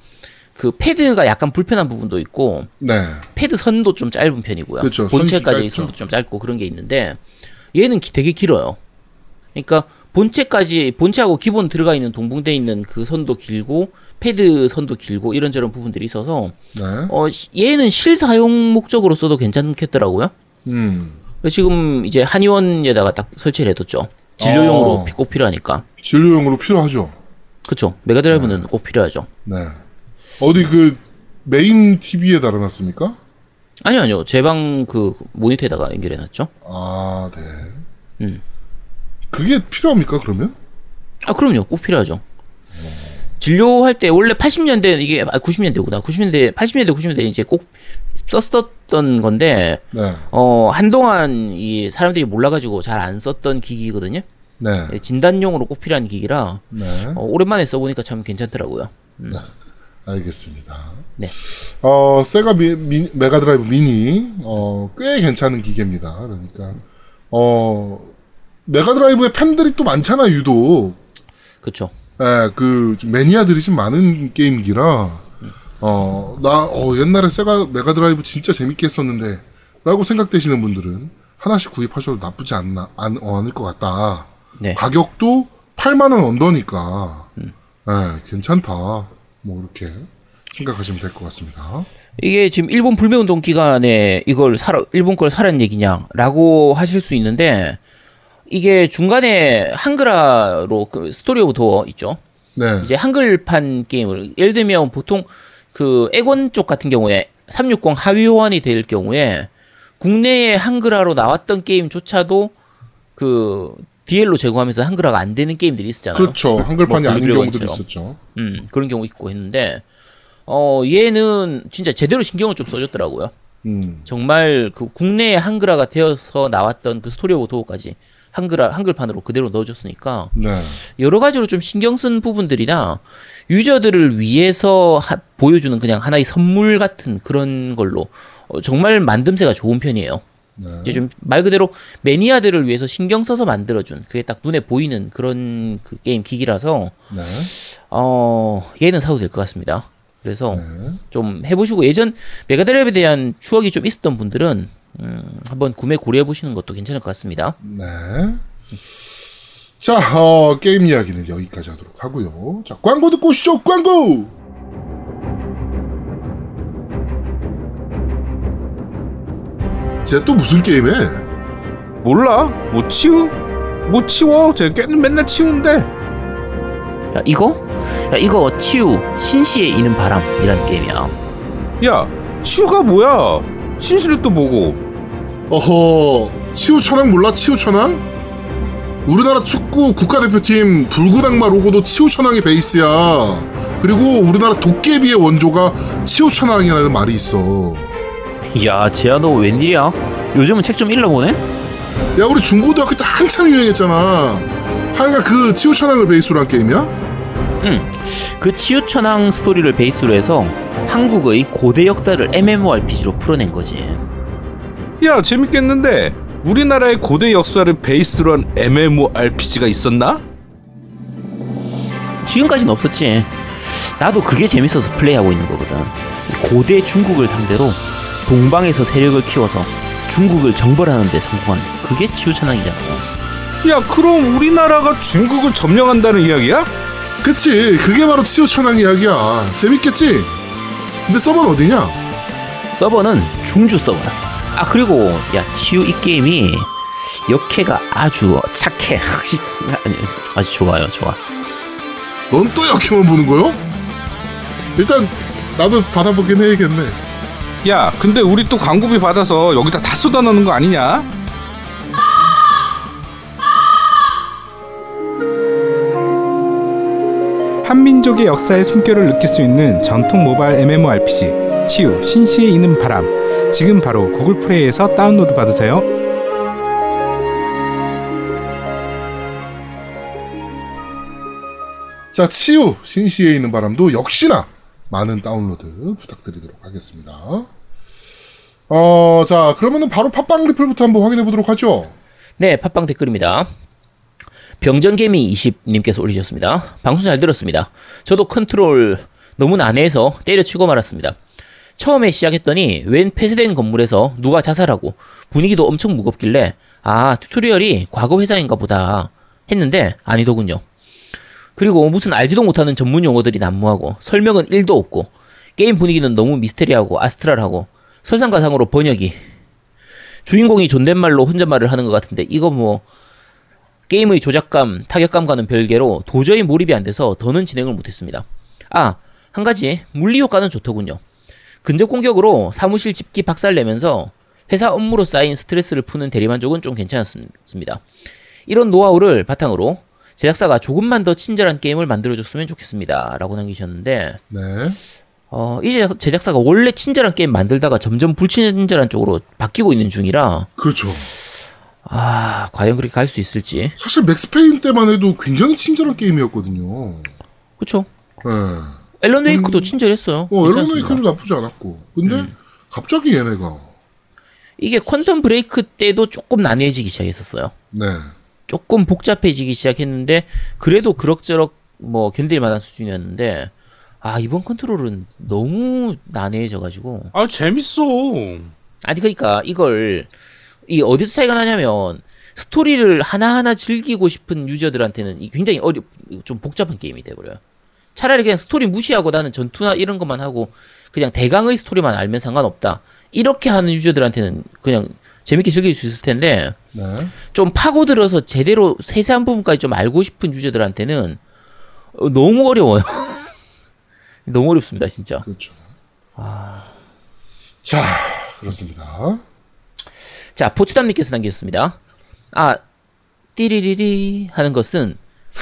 그 패드가 약간 불편한 부분도 있고, 네, 패드 선도 좀 짧은 편이고요. 선이 본체까지. 선도 좀 짧고 그런 게 있는데 얘는 기- 되게 길어요. 그러니까 본체까지 본체하고 기본 들어가 있는 동봉돼 있는 그 선도 길고 패드 선도 길고 이런저런 부분들이 있어서 네, 어 시- 얘는 실사용 목적으로 써도 괜찮겠더라고요. 음, 지금 이제 한의원에다가 딱 설치를 해뒀죠. 진료용으로 어. 피- 꼭 필요하니까. 진료용으로 필요하죠. 그렇죠. 메가드라이브는 꼭 필요하죠. 네, 어디 그 메인 TV에 달아놨습니까? 아니요, 아니요. 제 방 그 모니터에다가 연결해놨죠. 아, 네. 음. 그게 필요합니까? 그러면? 아, 그럼요. 꼭 필요하죠. 진료할 때 원래 80년대 이게 아 90년대구나. 90년대 80년대 90년대 이제 꼭 썼었던 건데 네, 어 한동안 이 사람들이 몰라 가지고 잘 안 썼던 기기거든요. 네, 예, 진단용으로 꼭 필요한 기기라 네. 어, 오랜만에 써 보니까 참 괜찮더라고요. 알겠습니다. 네. 어, 세가 미, 미- 메가드라이브 미니, 어, 꽤 괜찮은 기계입니다. 그러니까, 어, 메가드라이브의 팬들이 또 많잖아, 유독. 그렇죠. 예, 그, 좀 매니아들이 좀 많은 게임기라, 어, 나, 어, 옛날에 세가 메가드라이브 진짜 재밌게 했었는데, 라고 생각되시는 분들은 하나씩 구입하셔도 나쁘지 않나, 안, 어, 않을 것 같다. 네. 가격도 8만원 under니까, 예, 괜찮다. 뭐, 이렇게 생각하시면 될 것 같습니다. 이게 지금 일본 불매운동 기간에 이걸 사라 일본 걸 사라는 얘기냐 라고 하실 수 있는데 이게 중간에 한글화로 그 스토리 오브 토어 있죠. 네. 이제 한글판 게임을 예를 들면 보통 그 엑원 쪽 같은 경우에 360 하위 호환이 될 경우에 국내에 한글화로 나왔던 게임조차도 그 DL로 제공하면서 한글화가 안 되는 게임들이 있었잖아요. 그렇죠. 한글판이 뭐 아닌 경우들이. 있었죠. 음, 그런 경우 있고 했는데 어 얘는 진짜 제대로 신경을 좀 써줬더라고요. 음. 정말 그 국내에 한글화가 되어서 나왔던 그 스토리 오브 토어까지 한글화 한글판으로 그대로 넣어줬으니까 네. 여러 가지로 좀 신경 쓴 부분들이나 유저들을 위해서 하- 보여주는 그냥 하나의 선물 같은 그런 걸로 어, 정말 만듦새가 좋은 편이에요. 네. 이제 좀 말 그대로 매니아들을 위해서 신경 써서 만들어준 그게 딱 눈에 보이는 그런 그 게임 기기라서 네. 어 얘는 사도 될 것 같습니다. 그래서 네. 좀 해보시고 예전 메가드라이브에 대한 추억이 좀 있었던 분들은 음, 한번 구매 고려해 보시는 것도 괜찮을 것 같습니다. 네. 자, 어, 게임 이야기는 여기까지 하도록 하고요. 자, 광고 듣고 오시죠. 광고! 쟤 또 무슨 게임해? 몰라? 뭐 치우? 뭐 치워? 쟤 걔는 맨날 치운데. 자 이거 야, 이거 치유 신시에 이는 바람이라는 게임이야. 야, 치우가 뭐야? 신실이 또 뭐고? 어허, 치우천왕 몰라? 치우천왕? 우리나라 축구 국가대표팀 악마 로고도 치우천왕이 베이스야. 그리고 우리나라 도깨비의 원조가 치우천왕이라는 말이 있어. 야, 재야 너 웬일이야? 요즘은 책 좀 읽어보네? 야 우리 중고등학교 때 한참 유행했잖아. 하여간 그 치우천왕을 베이스로 한 게임이야? 음, 그 치유천왕 스토리를 베이스로 해서 한국의 고대 역사를 MMORPG로 풀어낸 거지. 야 재밌겠는데 우리나라의 고대 역사를 베이스로 한 MMORPG가 있었나? 지금까지는 없었지. 나도 그게 재밌어서 플레이하고 있는 거거든. 고대 중국을 상대로 동방에서 세력을 키워서 중국을 정벌하는 데 성공한 그게 치유천왕이잖아. 야 그럼 우리나라가 중국을 점령한다는 이야기야? 그치 그게 바로 치우천왕 이야기야. 재밌겠지? 근데 서버는 어디냐? 서버는 중주 서버야. 아 그리고 야 치유 이 게임이 역해가 아주 착해. 아주 좋아요, 좋아. 넌 또 역해만 보는 거요? 일단 나도 받아보긴 해야겠네. 야 근데 우리 또 광고비 받아서 여기다 다 쏟아넣는 거 아니냐? 한민족의 역사의 숨결을 느낄 수 있는 전통 모바일 MMORPG 치유 신시에 이는 바람 지금 바로 구글 플레이에서 다운로드 받으세요. 자 치유 신시에 있는 바람도 역시나 많은 다운로드 부탁드리도록 하겠습니다. 어, 자 그러면은 바로 팟빵 리플부터 한번 확인해 보도록 하죠. 네, 팟빵 댓글입니다. 병전개미 20님께서 올리셨습니다. 방송 잘 들었습니다. 저도 컨트롤 너무 난해해서 때려치고 말았습니다. 처음에 시작했더니 웬 폐쇄된 건물에서 누가 자살하고 분위기도 엄청 무겁길래 아 tutorial이 과거 회상인가 보다 했는데 아니더군요. 그리고 무슨 알지도 못하는 전문 용어들이 난무하고 설명은 1도 없고 게임 분위기는 너무 미스테리하고 astral하고 설상가상으로 번역이 주인공이 존댓말로 혼잣말을 하는 것 같은데 이거 뭐 게임의 조작감, 타격감과는 별개로 도저히 몰입이 안 돼서 더는 진행을 못했습니다. 아, 한 가지 물리 효과는 좋더군요. 근접 공격으로 사무실 집기 박살내면서 회사 업무로 쌓인 스트레스를 푸는 대리만족은 좀 괜찮았습니다. 이런 노하우를 바탕으로 제작사가 조금만 더 친절한 게임을 만들어줬으면 좋겠습니다. 라고 남기셨는데, 네. 어, 이 제작- 제작사가 원래 친절한 게임 만들다가 점점 불친절한 쪽으로 바뀌고 있는 중이라, 그렇죠. 아, 과연 그렇게 갈 수 있을지. 사실 맥스페인 때만 해도 굉장히 친절한 게임이었거든요. 그쵸? 예. 앨런 웨이크도 친절했어요. 어, 앨런. 웨이크도 나쁘지 않았고. 근데 갑자기 얘네가 이게 퀀텀 브레이크 때도 조금 난해해지기 시작했었어요. 네. 조금 복잡해지기 시작했는데 그래도 그럭저럭 뭐 견딜 만한 수준이었는데 아 이번 컨트롤은 너무 난해해져가지고 아 재밌어. 아니 그러니까 이걸 이 어디서 차이가 나냐면 스토리를 하나하나 즐기고 싶은 유저들한테는 이 굉장히 어려 좀 복잡한 게임이 돼버려요. 차라리 그냥 스토리 무시하고 나는 전투나 이런 것만 하고 그냥 대강의 스토리만 알면 상관없다. 이렇게 하는 유저들한테는 그냥 재밌게 즐길 수 있을 텐데 네. 좀 파고들어서 제대로 세세한 부분까지 좀 알고 싶은 유저들한테는 어, 너무 어려워요. 너무 어렵습니다, 진짜. 그렇죠. 자, 그렇습니다. 자, 포츠담님께서 남겼습니다. 아, 띠리리리 하는 것은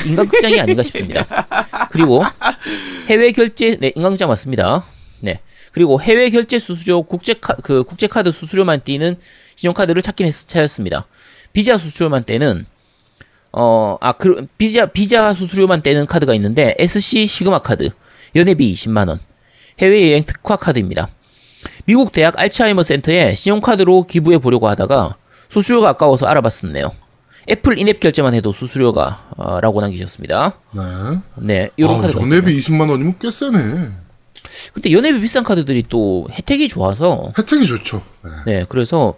인간극장이 아닌가 싶습니다. 그리고 해외 결제, 네, 인간극장 맞습니다. 네. 그리고 해외 결제 수수료, 국제 카, 그 국제 카드 수수료만 띄는 신용카드를 찾긴 했, 찾았습니다. 비자 수수료만 떼는 어, 아, 그, 비자, 비자 수수료만 떼는 카드가 있는데, SC 시그마 카드, 연회비 20만 원, 해외 여행 특화 카드입니다. 미국 대학 알츠하이머 센터에 신용카드로 기부해 보려고 하다가 수수료가 아까워서 알아봤었네요. 애플 in-app 결제만 해도 수수료가 어, 라고 남기셨습니다. 네. 네, 이런 아, 카드가. 연회비 20만 원이면 꽤 세네. 근데 연회비 비싼 카드들이 또 혜택이 좋아서 혜택이 좋죠. 네. 네, 그래서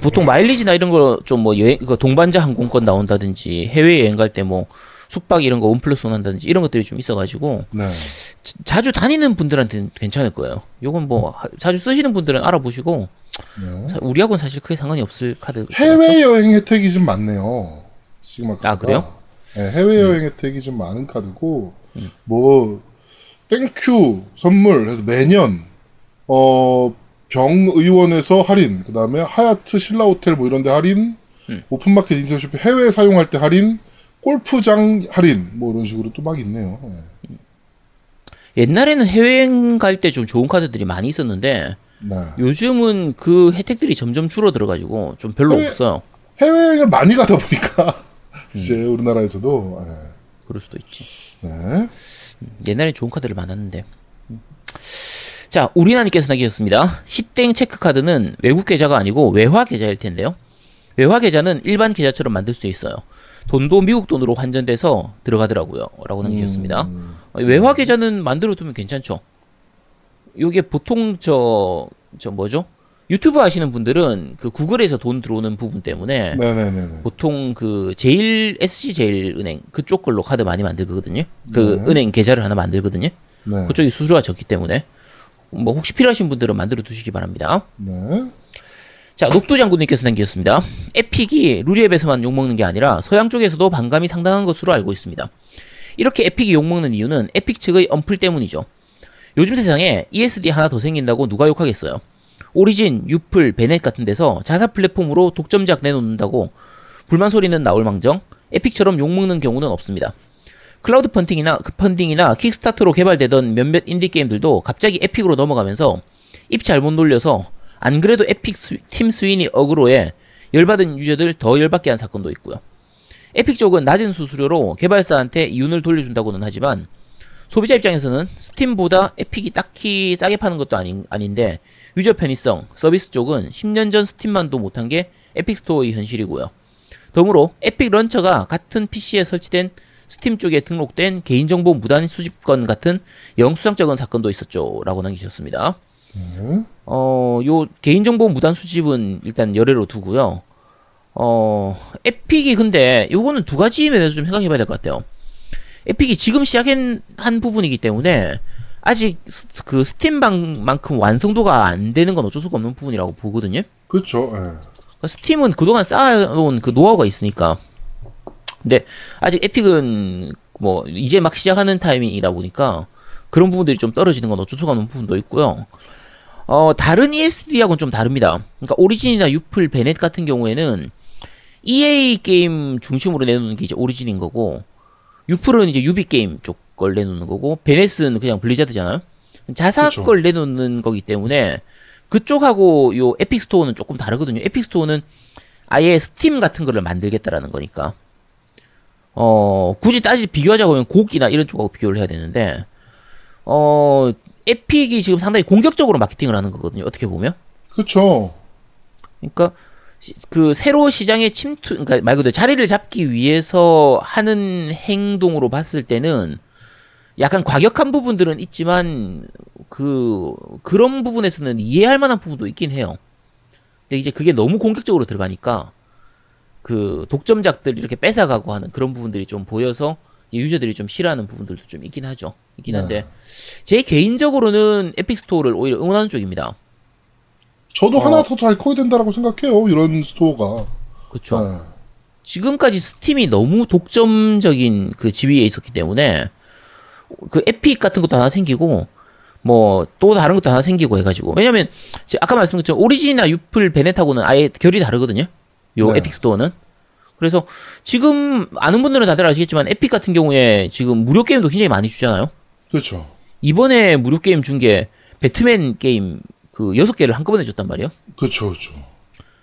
보통 마일리지나 이런 거 좀 뭐 여행 그 동반자 항공권 나온다든지 해외 여행 갈 때 뭐 숙박 이런 거원 플러스 원 한다든지 이런 것들이 좀 있어가지고 네. 자- 자주 다니는 분들한테는 괜찮을 거예요. 요건 뭐 하- 자주 쓰시는 분들은 알아보시고 네. 자, 우리하고는 사실 크게 상관이 없을 카드. 해외 여행 혜택이 좀 많네요. 카드가. 아, 그래요? 네, 해외 여행 혜택이 좀 많은 카드고 뭐 thank you 선물 해서 매년 어 병의원에서 할인, 그 다음에 하얏트 신라 호텔 뭐 이런 데 할인, 오픈마켓 인터넷쇼핑 해외 사용할 때 할인, 골프장 할인 뭐 이런 식으로 또 막 있네요. 네. 옛날에는 해외여행 갈 때 좀 좋은 카드들이 많이 있었는데 네. 요즘은 그 혜택들이 점점 줄어들어가지고 좀 별로 해외- 없어요. 해외여행을 많이 가다 보니까 이제 우리나라에서도 예. 그럴 수도 있지. 네. 옛날에 좋은 카드를 많았는데. 자, 우리나님께서 남기셨습니다. 시땡 체크카드는 외국 계좌가 아니고 외화 계좌일 텐데요. 외화 계좌는 일반 계좌처럼 만들 수 있어요. 돈도 미국 돈으로 환전돼서 들어가더라고요. 라고 남기셨습니다. 음. 어, 외화 계좌는 만들어 두면 괜찮죠. 요게 보통 저, 저 뭐죠? 유튜브 하시는 분들은 그 구글에서 돈 들어오는 부분 때문에 네네네네. 보통 그 제일 SC 제일 은행 그쪽 걸로 카드 많이 만들거든요. 그 네. 은행 계좌를 하나 만들거든요. 네. 그쪽이 수수료가 적기 때문에 뭐 혹시 필요하신 분들은 만들어 두시기 바랍니다. 네. 자, 녹두 장군님께서 남기셨습니다. 에픽이 루리웹에서만 욕먹는 게 아니라 서양 쪽에서도 반감이 상당한 것으로 알고 있습니다. 이렇게 에픽이 욕먹는 이유는 에픽 측의 언플 때문이죠. 요즘 세상에 ESD 하나 더 생긴다고 누가 욕하겠어요. 오리진, 유플, 배넷 같은 데서 자사 플랫폼으로 독점작 내놓는다고 불만 소리는 나올 망정 에픽처럼 욕먹는 경우는 없습니다. 크라우드 펀딩이나 펀딩이나 킥스타터로 개발되던 몇몇 인디 게임들도 갑자기 에픽으로 넘어가면서 입 잘못 놀려서 안 그래도 에픽 스- 팀 스위니 어그로에 열받은 유저들 더 열받게 한 사건도 있고요. 에픽 쪽은 낮은 수수료로 개발사한테 이윤을 돌려준다고는 하지만 소비자 입장에서는 스팀보다 에픽이 딱히 싸게 파는 것도 아닌, 아닌데 유저 편의성, 서비스 쪽은 10년 전 스팀만도 못한 게 에픽 스토어의 현실이고요. 더불어 에픽 런처가 같은 PC에 설치된 스팀 쪽에 등록된 개인정보 무단 수집건 같은 영수상적인 사건도 있었죠. 라고 남기셨습니다. 어, 요 개인정보 무단 수집은 일단 열외로 두고요. 어, 에픽이 근데 요거는 두 가지 면에서 좀 생각해 봐야 될 것 같아요. 에픽이 지금 시작한 한 부분이기 때문에 아직 스- 그 스팀방만큼 완성도가 안 되는 건 어쩔 수가 없는 부분이라고 보거든요. 그렇죠. 예. 그러니까 스팀은 그동안 쌓아놓은 그 노하우가 있으니까. 근데 아직 에픽은 뭐 이제 막 시작하는 타이밍이다 보니까 그런 부분들이 좀 떨어지는 건 어쩔 수가 없는 부분도 있고요. 어, 다른 ESD하고는 좀 다릅니다. 그러니까 오리진이나 유플, 베넷 같은 경우에는 EA 게임 중심으로 내놓는 게 이제 오리진인 거고, 유플은 이제 유비 게임 쪽 걸 내놓는 거고, 베넷은 그냥 블리자드잖아요. 자사 그쵸. 걸 내놓는 거기 때문에 그쪽하고 요 에픽 스토어는 조금 다르거든요. 에픽 스토어는 아예 스팀 같은 거를 만들겠다라는 거니까. 어, 굳이 따지 비교하자고 하면 GOG이나 이런 쪽하고 비교를 해야 되는데, 어, 에픽이 지금 상당히 공격적으로 마케팅을 하는 거거든요. 어떻게 보면. 그렇죠. 그러니까 시- 그 새로 시장에 침투, 그러니까 말 그대로 자리를 잡기 위해서 하는 행동으로 봤을 때는 약간 과격한 부분들은 있지만 그 그런 부분에서는 이해할 만한 부분도 있긴 해요. 근데 이제 그게 너무 공격적으로 들어가니까 그 독점작들 이렇게 뺏어가고 하는 그런 부분들이 좀 보여서 유저들이 좀 싫어하는 부분들도 좀 있긴 하죠. 있긴 한데 제 개인적으로는 에픽 스토어를 오히려 응원하는 쪽입니다. 저도 어. 하나 더 잘 커야 된다라고 생각해요. 이런 스토어가. 그렇죠. 예. 지금까지 스팀이 너무 독점적인 그 지위에 있었기 때문에 그 에픽 같은 것도 하나 생기고 뭐 또 다른 것도 하나 생기고 해가지고 왜냐면 제- 아까 말씀드렸죠 오리진이나 유플 베넷하고는 아예 결이 다르거든요 요 네. 에픽 스토어는 그래서 지금 아는 분들은 다들 아시겠지만 에픽 같은 경우에 지금 무료 게임도 굉장히 많이 주잖아요 그렇죠. 이번에 무료 게임 준 게 배트맨 게임 그 여섯 개를 한꺼번에 줬단 말이에요 그렇죠. 그렇죠.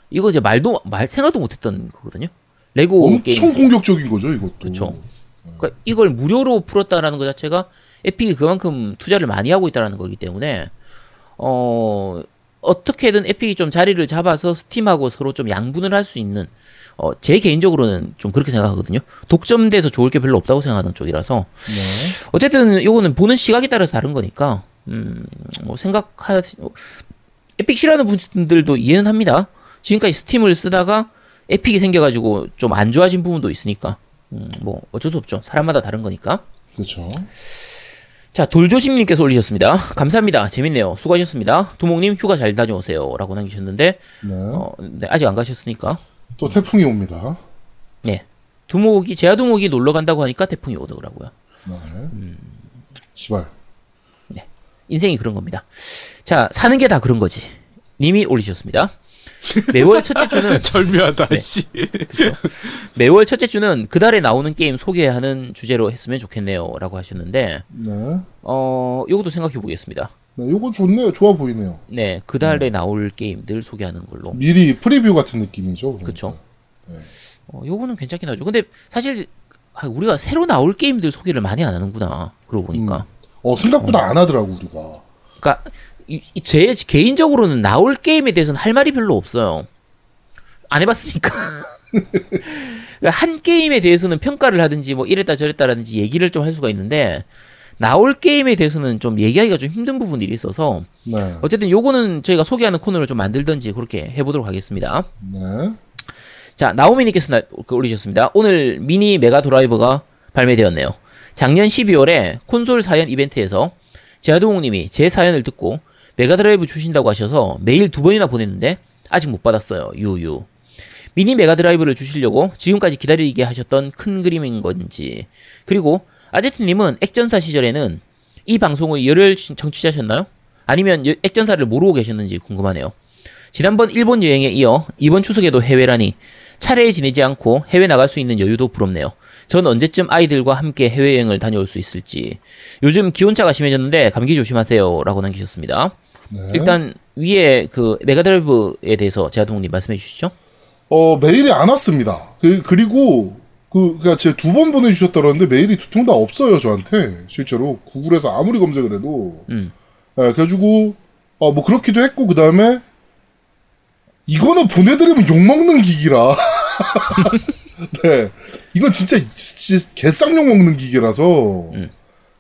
이거 이제 말도 말 생각도 못했던 거거든요 레고 게임 엄청 공격적인 거죠, 이것도. 그쵸. 그러니까 이걸 무료로 풀었다라는 것 자체가 에픽이 그만큼 투자를 많이 하고 있다라는 거기 때문에 어 어떻게든 에픽이 좀 자리를 잡아서 스팀하고 서로 좀 양분을 할 수 있는 어 제 개인적으로는 좀 그렇게 생각하거든요. 독점돼서 좋을 게 별로 없다고 생각하는 쪽이라서 네. 어쨌든 요거는 보는 시각에 따라서 다른 거니까 음 뭐 생각하 에픽 싫어하는 분들도 이해는 합니다. 지금까지 스팀을 쓰다가 에픽이 생겨가지고 좀 안 좋아진 부분도 있으니까 음, 뭐 어쩔 수 없죠. 사람마다 다른 거니까. 그렇죠. 자 돌조심님께서 올리셨습니다. 감사합니다. 재밌네요. 수고하셨습니다. 두목님 휴가 잘 다녀오세요 라고 남기셨는데 네. 어, 네, 아직 안 가셨으니까 또 태풍이 옵니다. 네 두목이 제야 두목이 놀러 간다고 하니까 태풍이 오더라고요. 네. 시발. 인생이 그런 겁니다. 자 사는 게 다 그런 거지. 님이 올리셨습니다. 매월 첫째 주는 절묘하다. 네. 씨. 매월 첫째 주는 그 달에 나오는 게임 소개하는 주제로 했으면 좋겠네요라고 하셨는데 네. 어 요것도 생각해 보겠습니다. 네, 요거 좋네요. 좋아 보이네요. 네 그 달에 나올 게임들 소개하는 걸로 미리 프리뷰 같은 느낌이죠. 그러니까. 그쵸. 어, 요거는 괜찮긴 하죠. 근데 사실 아, 우리가 새로 나올 게임들 소개를 많이 안 하는구나. 그러고 보니까. 어 생각보다 안 하더라고 우리가. 이- 제 개인적으로는 나올 게임에 대해서는 할 말이 별로 없어요. 안 해봤으니까. 그러니까 한 게임에 대해서는 평가를 하든지 뭐 이랬다 저랬다라든지 얘기를 좀 할 수가 있는데 나올 게임에 대해서는 좀 얘기하기가 좀 힘든 부분들이 있어서 네. 어쨌든 요거는 저희가 소개하는 코너를 좀 만들든지 그렇게 해보도록 하겠습니다. 네. 자, 나오미님께서 나- 그 올리셨습니다. 오늘 미니 메가 드라이버가 발매되었네요. 작년 12월에 콘솔 사연 이벤트에서 제아동욱님이 제 사연을 듣고 메가 드라이브 주신다고 하셔서 메일 두 번이나 보냈는데 아직 못 받았어요. 유유. 미니 메가 드라이브를 주시려고 지금까지 기다리게 하셨던 큰 그림인 건지. 그리고 아제트님은 액전사 시절에는 이 방송의 열혈 청취자셨나요? 아니면 여- 액전사를 모르고 계셨는지 궁금하네요. 지난번 일본 여행에 이어 이번 추석에도 해외라니 차례에 지내지 않고 해외 나갈 수 있는 여유도 부럽네요. 전 언제쯤 아이들과 함께 해외여행을 다녀올 수 있을지. 요즘 기온차가 심해졌는데 감기 조심하세요. 라고 남기셨습니다. 네. 일단 위에 그 메가드라이브에 대해서 제아동님 말씀해 주시죠. 어 메일이 안 왔습니다. 그, 그리고 그 그니까 제가 두 번 보내주셨다 그러는데 메일이 두 통 다 없어요 저한테 실제로 구글에서 아무리 검색을 해도. 음. 예, 그래가지고 어 뭐 그렇기도 했고 그 다음에 이거는 보내드리면 욕 먹는 기기라. 네, 이건 진짜, 진짜 개쌍욕 먹는 기기라서. 음.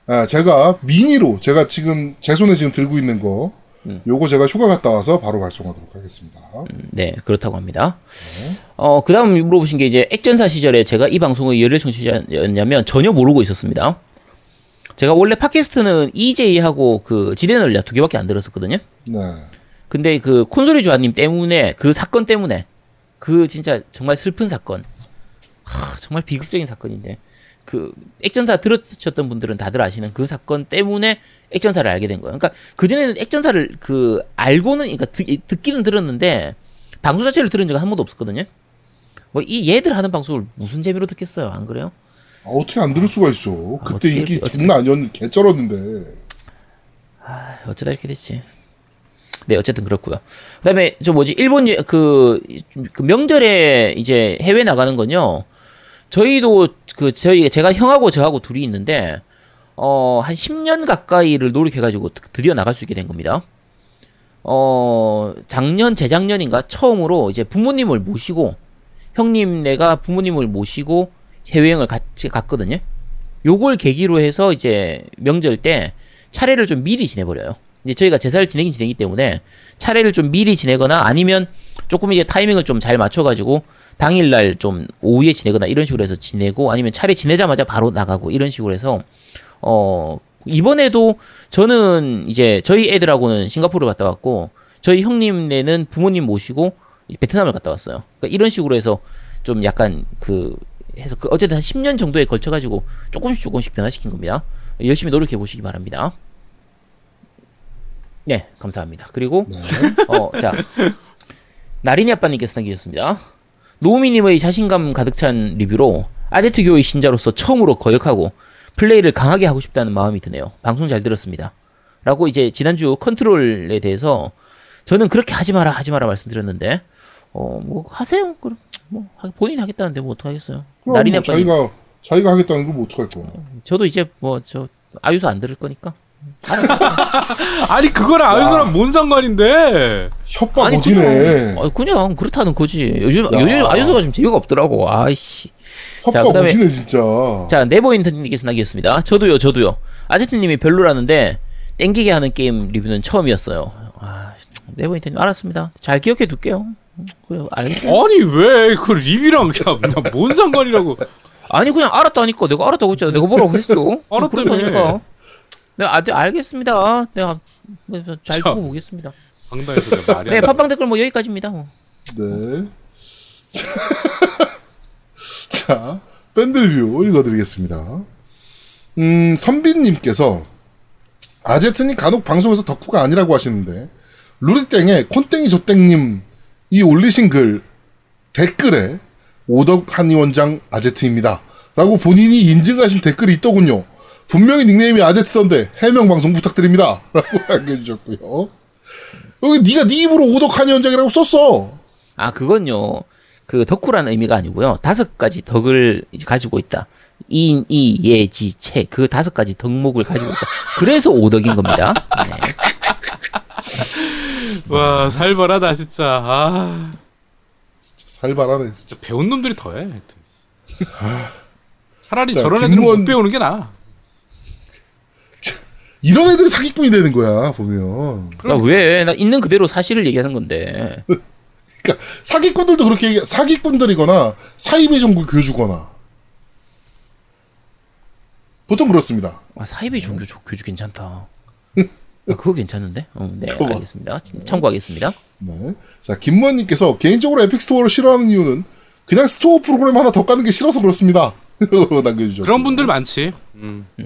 예, 제가 미니로 제가 지금 제 손에 지금 들고 있는 거. 음. 요거 제가 휴가 갔다 와서 바로 발송하도록 하겠습니다. 네, 그렇다고 합니다. 어, 그 다음 물어보신 게 이제 액전사 시절에 제가 이 방송의 열혈 청취자였냐면 전혀 모르고 있었습니다. 제가 원래 팟캐스트는 EJ하고 그 지대널려 두 개밖에 안 들었었거든요. 네. 근데 그 콘솔이 주아님 때문에 그 사건 때문에 그 진짜 정말 슬픈 사건 하, 정말 비극적인 사건인데 그 액전사 들으셨던 분들은 다들 아시는 그 사건 때문에 액전사를 알게 된 거예요. 그러니까 그 전에는 액전사를 그 알고는 그러니까 듣, 듣기는 들었는데 방송 자체를 들은 적은 한 번도 없었거든요. 뭐 이 얘들 하는 방송을 무슨 재미로 듣겠어요? 안 그래요? 아, 어떻게 안 들을 수가 있어. 그때 어떻게- 인기 어떻게- 장난 아니었는데, 개쩔었는데. 어쩌다 이렇게 됐지. 네, 어쨌든 그렇고요. 그다음에 저 뭐지 일본 여- 그, 그 명절에 이제 해외 나가는 건요. 저희도 그 저희 제가 형하고 저하고 둘이 있는데 어 한 10년 가까이를 노력해가지고 드- 드디어 나갈 수 있게 된 겁니다. 어 작년 재작년인가 처음으로 이제 부모님을 모시고 형님 내가 부모님을 모시고 해외여행을 같이 갔거든요. 요걸 계기로 해서 이제 명절 때 차례를 좀 미리 지내버려요. 이제 저희가 제사를 지내긴 지내기 때문에 차례를 좀 미리 지내거나 아니면 조금 이제 타이밍을 좀 잘 맞춰가지고 당일날 좀 오후에 지내거나 이런 식으로 해서 지내고 아니면 차례 지내자마자 바로 나가고 이런 식으로 해서 어 이번에도 저는 이제 저희 애들하고는 싱가포르 갔다 왔고 저희 형님네는 부모님 모시고 베트남을 갔다 왔어요. 그러니까 이런 식으로 해서 좀 약간 그 해서 그 어쨌든 한 10년 정도에 걸쳐 가지고 조금씩 조금씩 변화시킨 겁니다. 열심히 노력해 보시기 바랍니다. 네, 감사합니다. 그리고 어, 자 나린이 아빠님께서 남기셨습니다. 노우미님의 자신감 가득 찬 리뷰로 아제트 교의 신자로서 처음으로 거역하고 플레이를 강하게 하고 싶다는 마음이 드네요. 방송 잘 들었습니다. 라고 이제 지난주 컨트롤에 대해서 저는 그렇게 하지 마라 하지 마라 말씀드렸는데 어 뭐 하세요. 그럼 뭐 하- 본인이 하겠다는데 뭐 어떡하겠어요. 나린이 뭐 자기가, 자기가 하겠다는 걸뭐 어떡할 거야. 저도 이제 뭐 저 아유소 안 들을 거니까 아니 그거랑 아유소랑 뭔 상관인데? 협박 아니 오지네. 그냥, 아니, 그냥 그렇다는 거지. 요즘 야. 요즘 아유소가 좀 재미가 없더라고. 아이씨. 자, 협박 그다음에- 오지네, 진짜. 자 네버인터님께서 남기셨습니다. 저도요, 저도요. 아제트님이 별로라는데 땡기게 하는 게임 리뷰는 처음이었어요. 아, 네버인터님 알았습니다. 잘 기억해 둘게요. 알겠어요. 아니 왜 그 리뷰랑 그냥, 뭔 상관이라고? 아니 그냥 알았다니까. 내가 알았다고 했잖아. 내가 뭐라고 했어? 알았다며. 그렇다니까. 내가 아, 네, 알겠습니다. 내가 잘 참. 두고 보겠습니다. 방당에서 내가 말이 네, 안 나. 팟빵 댓글 뭐 여기까지입니다. 뭐. 네. 자, 밴드 리뷰 읽어드리겠습니다. 음, 선빈님께서 아제트님 간혹 방송에서 덕후가 아니라고 하시는데 루리땡에 콘땡이 조땡님 이 올리신 글 댓글에 오덕 한의원장 아제트입니다. 라고 본인이 인증하신 댓글이 있더군요. 분명히 닉네임이 아제트던데 해명 방송 부탁드립니다. 라고 남겨주셨고요. 여기 네가 네 입으로 오덕 한의원장이라고 썼어. 아 그건요. 그 덕후라는 의미가 아니고요. 다섯 가지 덕을 이제 가지고 있다. 인, 이, 예, 지, 채. 그 다섯 가지 덕목을 가지고 있다. 그래서 오덕인 겁니다. 네. 와 살벌하다 진짜. 아 살벌하네 진짜. 배운 놈들이 더해. 하여튼. 차라리 자, 저런 애들은 김무원- 못 배우는 게 나아. 이런 애들이 사기꾼이 되는 거야 보면. 나 왜? 나 있는 그대로 사실을 얘기하는 건데. 그러니까 사기꾼들도 그렇게 얘기, 사기꾼들이거나 사이비 종교 교주거나 보통 그렇습니다. 아, 사이비 종교 조- 교주 괜찮다. 아, 그거 괜찮은데? 어, 네, 봐. 알겠습니다. 참고하겠습니다. 네. 자 김무원님께서 개인적으로 에픽 스토어를 싫어하는 이유는 그냥 스토어 프로그램 하나 더 까는 게 싫어서 그렇습니다. 남겨주죠. 그런 분들 많지. 음. 예.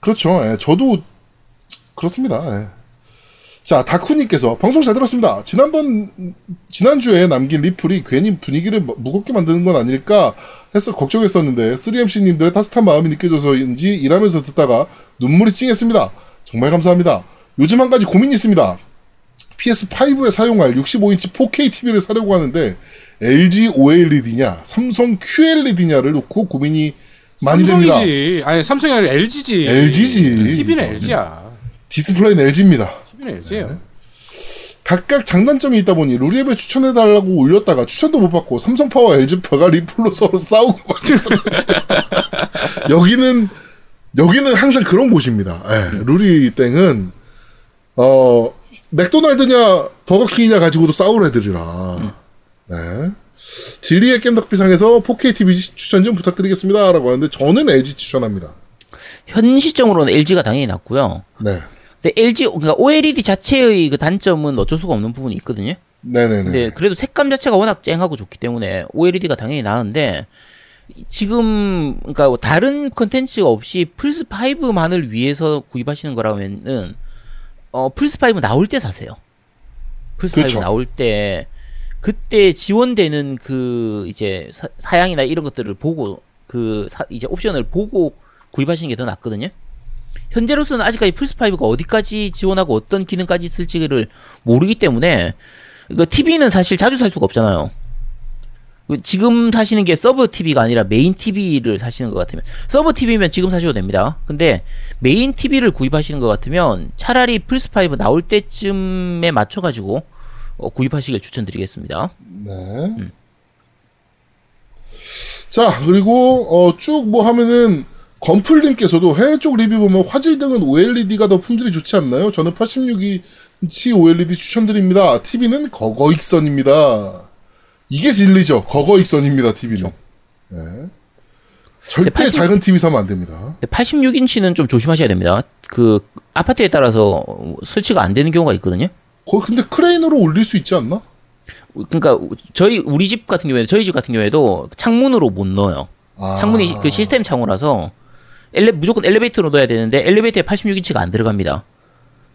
그렇죠. 예, 저도 그렇습니다. 예. 자, 다쿠님께서 방송 잘 들었습니다. 지난번 지난주에 남긴 리플이 괜히 분위기를 무- 무겁게 만드는 건 아닐까 해서 걱정했었는데 3MC님들의 따뜻한 마음이 느껴져서인지 일하면서 듣다가 눈물이 찡했습니다. 정말 감사합니다. 요즘 한 가지 고민이 있습니다. PS5에 사용할 65인치 4K TV를 사려고 하는데 LG OLED냐, 삼성 QLED냐를 놓고 고민이 됩니다. 삼성이지. 아니 삼성이 아니라 LG지. LG 지. TV는 LG야. 디스플레이는 LG입니다. TV는 LG예요. 각각 장단점이 있다 보니 루리앱에 추천해달라고 올렸다가 추천도 못 받고 삼성파와 LG파가 리플로 서로 싸우고. 여기는 여기는 항상 그런 곳입니다. 예, 루리 땡은 어 맥도날드냐 버거킹이냐 가지고도 싸울 애들이라. 네. 진리의 겜 덕비상에서 4K TV 추천 좀 부탁드리겠습니다 라고 하는데 저는 LG 추천합니다. 현 시점으로는 LG가 당연히 낫고요. 네. 근데 LG 그러니까 OLED 자체의 그 단점은 어쩔 수가 없는 부분이 있거든요. 네네네. 근데 그래도 색감 자체가 워낙 쨍하고 좋기 때문에 OLED가 당연히 나은데 지금 그러니까 다른 컨텐츠가 없이 플스 5만을 위해서 구입하시는 거라면은 어 플스 5 나올 때 사세요. 플스 5 그렇죠. 나올 때 그때 지원되는 그 이제 사, 사양이나 이런 것들을 보고 그 사, 이제 옵션을 보고 구입하시는 게 더 낫거든요. 현재로서는 아직까지 플스5가 어디까지 지원하고 어떤 기능까지 있을지를 모르기 때문에 이거 TV는 사실 자주 살 수가 없잖아요. 지금 사시는 게 서브 TV가 아니라 메인 TV를 사시는 것 같으면 서브 TV면 지금 사셔도 됩니다. 근데 메인 TV를 구입하시는 것 같으면 차라리 플스5 나올 때쯤에 맞춰 가지고 어, 구입하시길 추천드리겠습니다. 네. 자, 그리고, 어, 쭉 뭐 하면은, 건풀님께서도 해외 쪽 리뷰 보면 화질 등은 OLED가 더 품질이 좋지 않나요? 저는 86인치 OLED 추천드립니다. TV는 거거익선입니다. 이게 진리죠. 거거익선입니다, TV는. 네. 절대 80 작은 TV 사면 안 됩니다. 근데 86인치는 좀 조심하셔야 됩니다. 그 아파트에 따라서 설치가 안 되는 경우가 있거든요. 거기 근데 크레인으로 올릴 수 있지 않나? 그러니까 저희 우리 집 같은 경우에 저희 집 같은 경우에도 창문으로 못 넣어요. 아. 창문이 그 시스템 창호라서 엘레, 무조건 엘리베이터로 넣어야 되는데 엘리베이터에 86인치가 안 들어갑니다.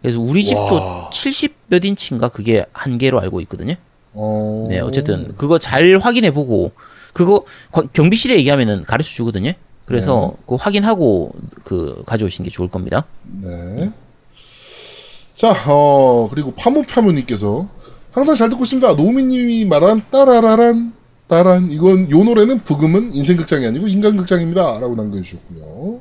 그래서 우리 집도 와. 70몇 인치인가 그게 한계로 알고 있거든요. 어. 네, 어쨌든 그거 잘 확인해 보고 그거 과- 경비실에 얘기하면은 가르쳐 주거든요. 그래서 그거 확인하고 그 가져오시는 게 좋을 겁니다. 네. 자, 어, 그리고 파무파무님께서 항상 잘 듣고 있습니다. 노미님이 말한 따라라란, 따란. 이건, 요 노래는 부금은 인생극장이 아니고 인간극장입니다. 라고 남겨주셨고요.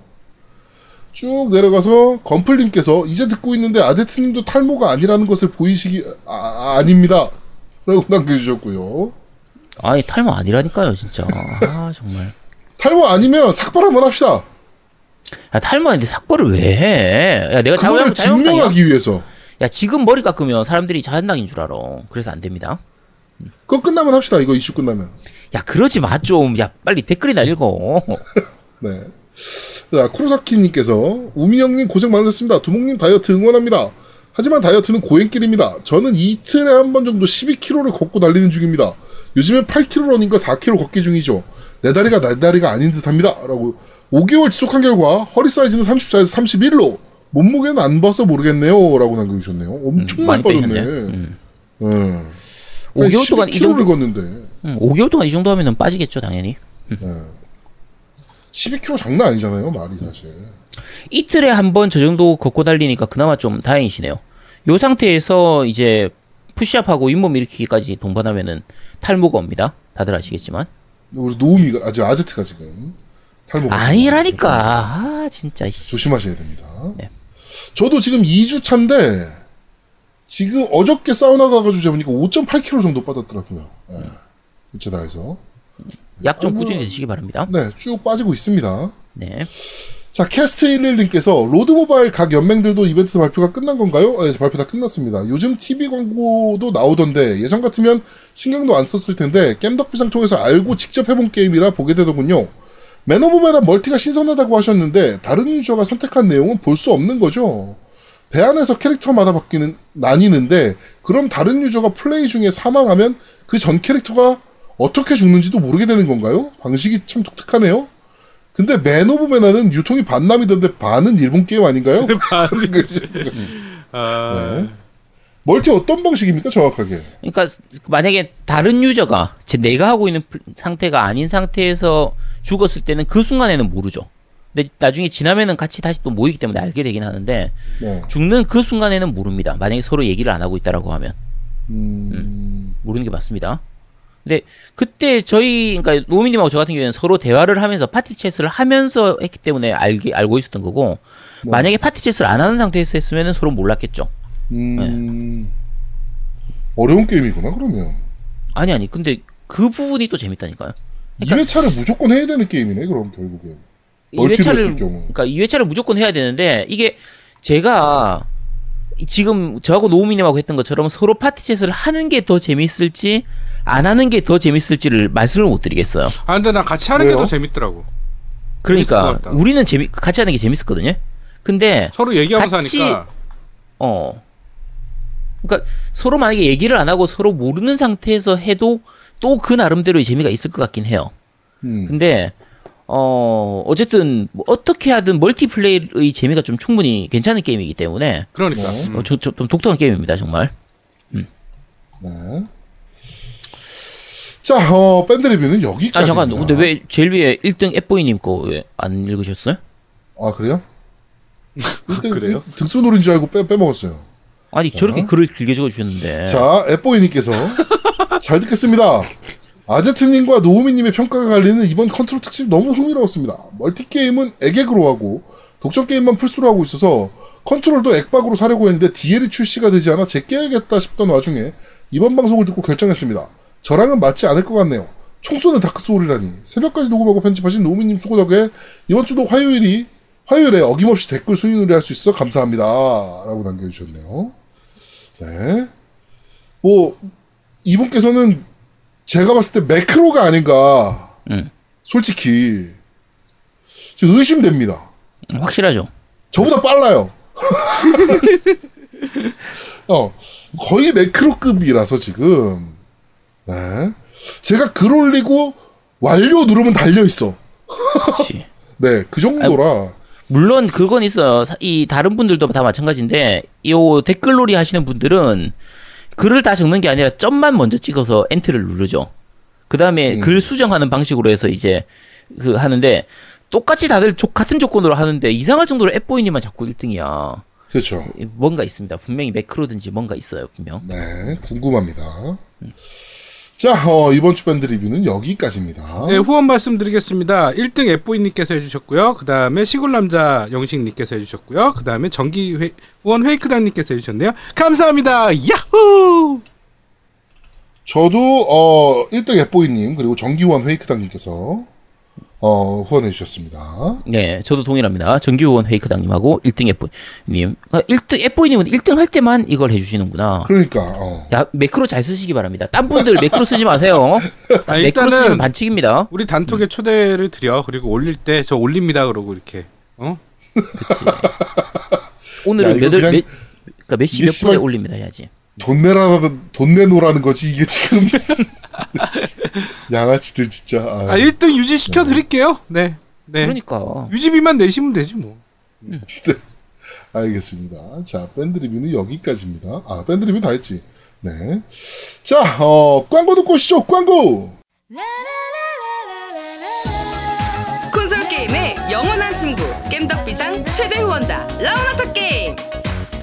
쭉 내려가서 건플님께서 이제 듣고 있는데 아제트님도 탈모가 아니라는 것을 보이시기, 아, 아, 닙니다 라고 남겨주셨고요. 아니 탈모 아니라니까요, 진짜. 아 정말. 탈모 아니면 삭발 한번 합시다. 야, 탈모 아닌데 삭발을 왜 해? 야 내가 자연자연당이야 증명하기 위해서. 야 지금 머리 깎으면 사람들이 자연당인 줄 알아. 그래서 안 됩니다. 그거 끝나면 합시다. 이거 이슈 끝나면. 야 그러지 마 좀. 야 빨리 댓글이나 읽어. 네. 자, 쿠로사키님께서 우미 형님 고생 많으셨습니다. 두목님 다이어트 응원합니다. 하지만 다이어트는 고행길입니다. 저는 이틀에 한 번 정도 12km를 걷고 달리는 중입니다. 요즘엔 8km 러닝과 4km 걷기 중이죠. 내 다리가 내 다리가 아닌 듯합니다. 라고 5개월 지속한 결과 허리 사이즈는 34에서 31로 몸무게는 안 봐서 모르겠네요. 라고 남겨주셨네요. 엄청 음, 많이 빠졌네. 음. 음. 5개월 동안 이 정도 12km를 걷는데 음, 5개월 동안 이 정도 하면은 빠지겠죠 당연히. 12km 장난 아니잖아요. 말이 사실. 이틀에 한 번 저 정도 걷고 달리니까 그나마 좀 다행이시네요. 요 상태에서 이제 푸시업하고 잇몸 일으키기까지 동반하면은 탈모가 옵니다. 다들 아시겠지만. 우리 노우미가 아직 아제트가 지금 탈모가 아니라니까. 아, 진짜. 씨. 조심하셔야 됩니다. 네. 저도 지금 2주 차인데 지금 어저께 사우나 가가지고 재보니까 5.8kg 정도 빠졌더라고요. 예. 일체 다해서 약좀 아이고. 꾸준히 드시기 바랍니다. 네, 쭉 빠지고 있습니다. 네. 자, 캐스트 11님께서 로드 모바일 각 연맹들도 이벤트 발표가 끝난 건가요? 네, 발표 다 끝났습니다. 요즘 TV 광고도 나오던데 예전 같으면 신경도 안 썼을 텐데 겜덕비상 통해서 알고 직접 해본 게임이라 보게 되더군요. Man of Medan 멀티가 신선하다고 하셨는데 다른 유저가 선택한 내용은 볼 수 없는 거죠. 배 안에서 캐릭터마다 바뀌는 나뉘는데 그럼 다른 유저가 플레이 중에 사망하면 그 전 캐릭터가 어떻게 죽는지도 모르게 되는 건가요? 방식이 참 독특하네요. 근데 Man of Medan은 유통이 반남이던데 반은 일본 게임 아닌가요? 아, 네. 멀티 어떤 방식입니까 정확하게? 그러니까 만약에 다른 유저가 제 내가 하고 있는 플- 상태가 아닌 상태에서 죽었을 때는 그 순간에는 모르죠. 근데 나중에 지나면은 같이 다시 또 모이기 때문에 알게 되긴 하는데 네. 죽는 그 순간에는 모릅니다. 만약에 서로 얘기를 안 하고 있다라고 하면 음, 모르는 게 맞습니다. 근데 그때 저희 그러니까 노미님하고 저 같은 경우에는 서로 대화를 하면서 파티 채스를 하면서 했기 때문에 알기 알고 있었던 거고 네. 만약에 파티 채스를 안 하는 상태에서 했으면은 서로 몰랐겠죠. 음, 어려운 게임이구나 그러면 아니 아니 근데 그 부분이 또 재밌다니까요. 2회차를 무조건 해야 되는 게임이네 그럼 결국엔 멀티로 2회차를 했을 경우 그러니까 2회차를 무조건 해야 되는데 이게 제가 지금 저하고 노우미님하고 했던 것처럼 서로 파티 채스를 하는 게 더 재밌을지 안 하는 게 더 재밌을지를 말씀을 못 드리겠어요. 아 근데 난 같이 하는 게? 더 재밌더라고. 그러니까. 우리는 재미 같이 하는 게 재밌었거든요. 근데 서로 얘기하면서 같이- 하니까 어 그러니까 서로 만약에 얘기를 안 하고 서로 모르는 상태에서 해도 또 그 나름대로의 재미가 있을 것 같긴 해요. 음, 근데 어 어쨌든 뭐 어떻게 하든 멀티플레이의 재미가 좀 충분히 괜찮은 게임이기 때문에 그러니까 네. 음. 어, 저, 저, 좀 독특한 게임입니다 정말. 네. 자, 어, 밴드 리뷰는 여기까지. 아 잠깐 근데 왜 제일 위에 1등 앱보이님 거왜안 읽으셨어요? 아 그래요? 1등, 그래요? 득수놀인 줄 알고 빼, 빼먹었어요. 아니 저렇게 글을 길게 적어주셨는데 자, 앱보이님께서 잘 듣겠습니다. 아제트님과 노우미님의 평가가 갈리는 이번 컨트롤 특집 너무 흥미로웠습니다. 멀티게임은 액박으로 하고 독점 게임만 플스로 하고 있어서 컨트롤도 액박으로 사려고 했는데 DL이 출시가 되지 않아 제껴야겠다 싶던 와중에 이번 방송을 듣고 결정했습니다. 저랑은 맞지 않을 것 같네요. 총 쏘는 Dark Souls이라니 새벽까지 녹음하고 편집하신 노우미님 수고 덕에 이번 주도 화요일이 화요일에 어김없이 댓글 수인놀이 할수 있어 감사합니다. 라고 남겨주셨네요. 네. 뭐, 이분께서는 제가 봤을 때 매크로가 아닌가. 음. 솔직히. 지금 의심됩니다. 확실하죠. 저보다 빨라요. 어, 거의 매크로급이라서 지금. 네. 제가 글 올리고 완료 누르면 달려 있어. 그렇지. 네, 그 정도라. 물론 그건 있어요. 사- 이 다른 분들도 다 마찬가지인데 요 댓글놀이 하시는 분들은 글을 다 적는 게 아니라 점만 먼저 찍어서 엔트를 누르죠. 그 다음에 글 수정하는 방식으로 해서 이제 그 하는데 똑같이 다들 조- 같은 조건으로 하는데 이상할 정도로 앱보이님만 자꾸 1등이야. 그렇죠. 뭔가 있습니다. 분명히 매크로든지 뭔가 있어요. 분명. 네, 궁금합니다. 자, 어, 이번 주 밴드 리뷰는 여기까지입니다. 네, 후원 말씀드리겠습니다. 1등 앱보이님께서 해주셨고요. 그 다음에 시골남자 영식님께서 해주셨고요. 그 다음에 정기 회, 후원 회이크당님께서 해주셨네요. 감사합니다. 야호! 저도 어 1등 앱보이님 그리고 정기원 회이크당님께서 어 후원해 주셨습니다. 네, 저도 동일합니다. 정규원 페이크당님하고 1등 앱보이님. 1등 앱보이님은 1등 할 때만 이걸 해주시는구나. 그러니까 어. 야, 매크로 잘 쓰시기 바랍니다. 딴 분들 매크로 쓰지 마세요. 아, 매크로 쓰면 반칙입니다. 우리 단톡에 초대를 드려. 그리고 올릴 때 저 올립니다. 그러고 이렇게. 어? 야, 오늘은 몇월 몇 그러니까 몇 시 몇 분에 올립니다 해야지. 돈 내라는 돈 내놓으라는 거지 이게 지금 양아치들 진짜. 아, 아, 1등 유지 시켜 드릴게요. 네. 네. 그러니까 유지비만 내시면 되지 뭐. 알겠습니다. 자 밴드 리뷰는 여기까지입니다. 아 밴드 리뷰 다 했지. 네. 자 어, 광고 듣고 오시죠. 광고. 콘솔 게임의 영원한 친구 겜덕비상 최대 후원자 라운하터 게임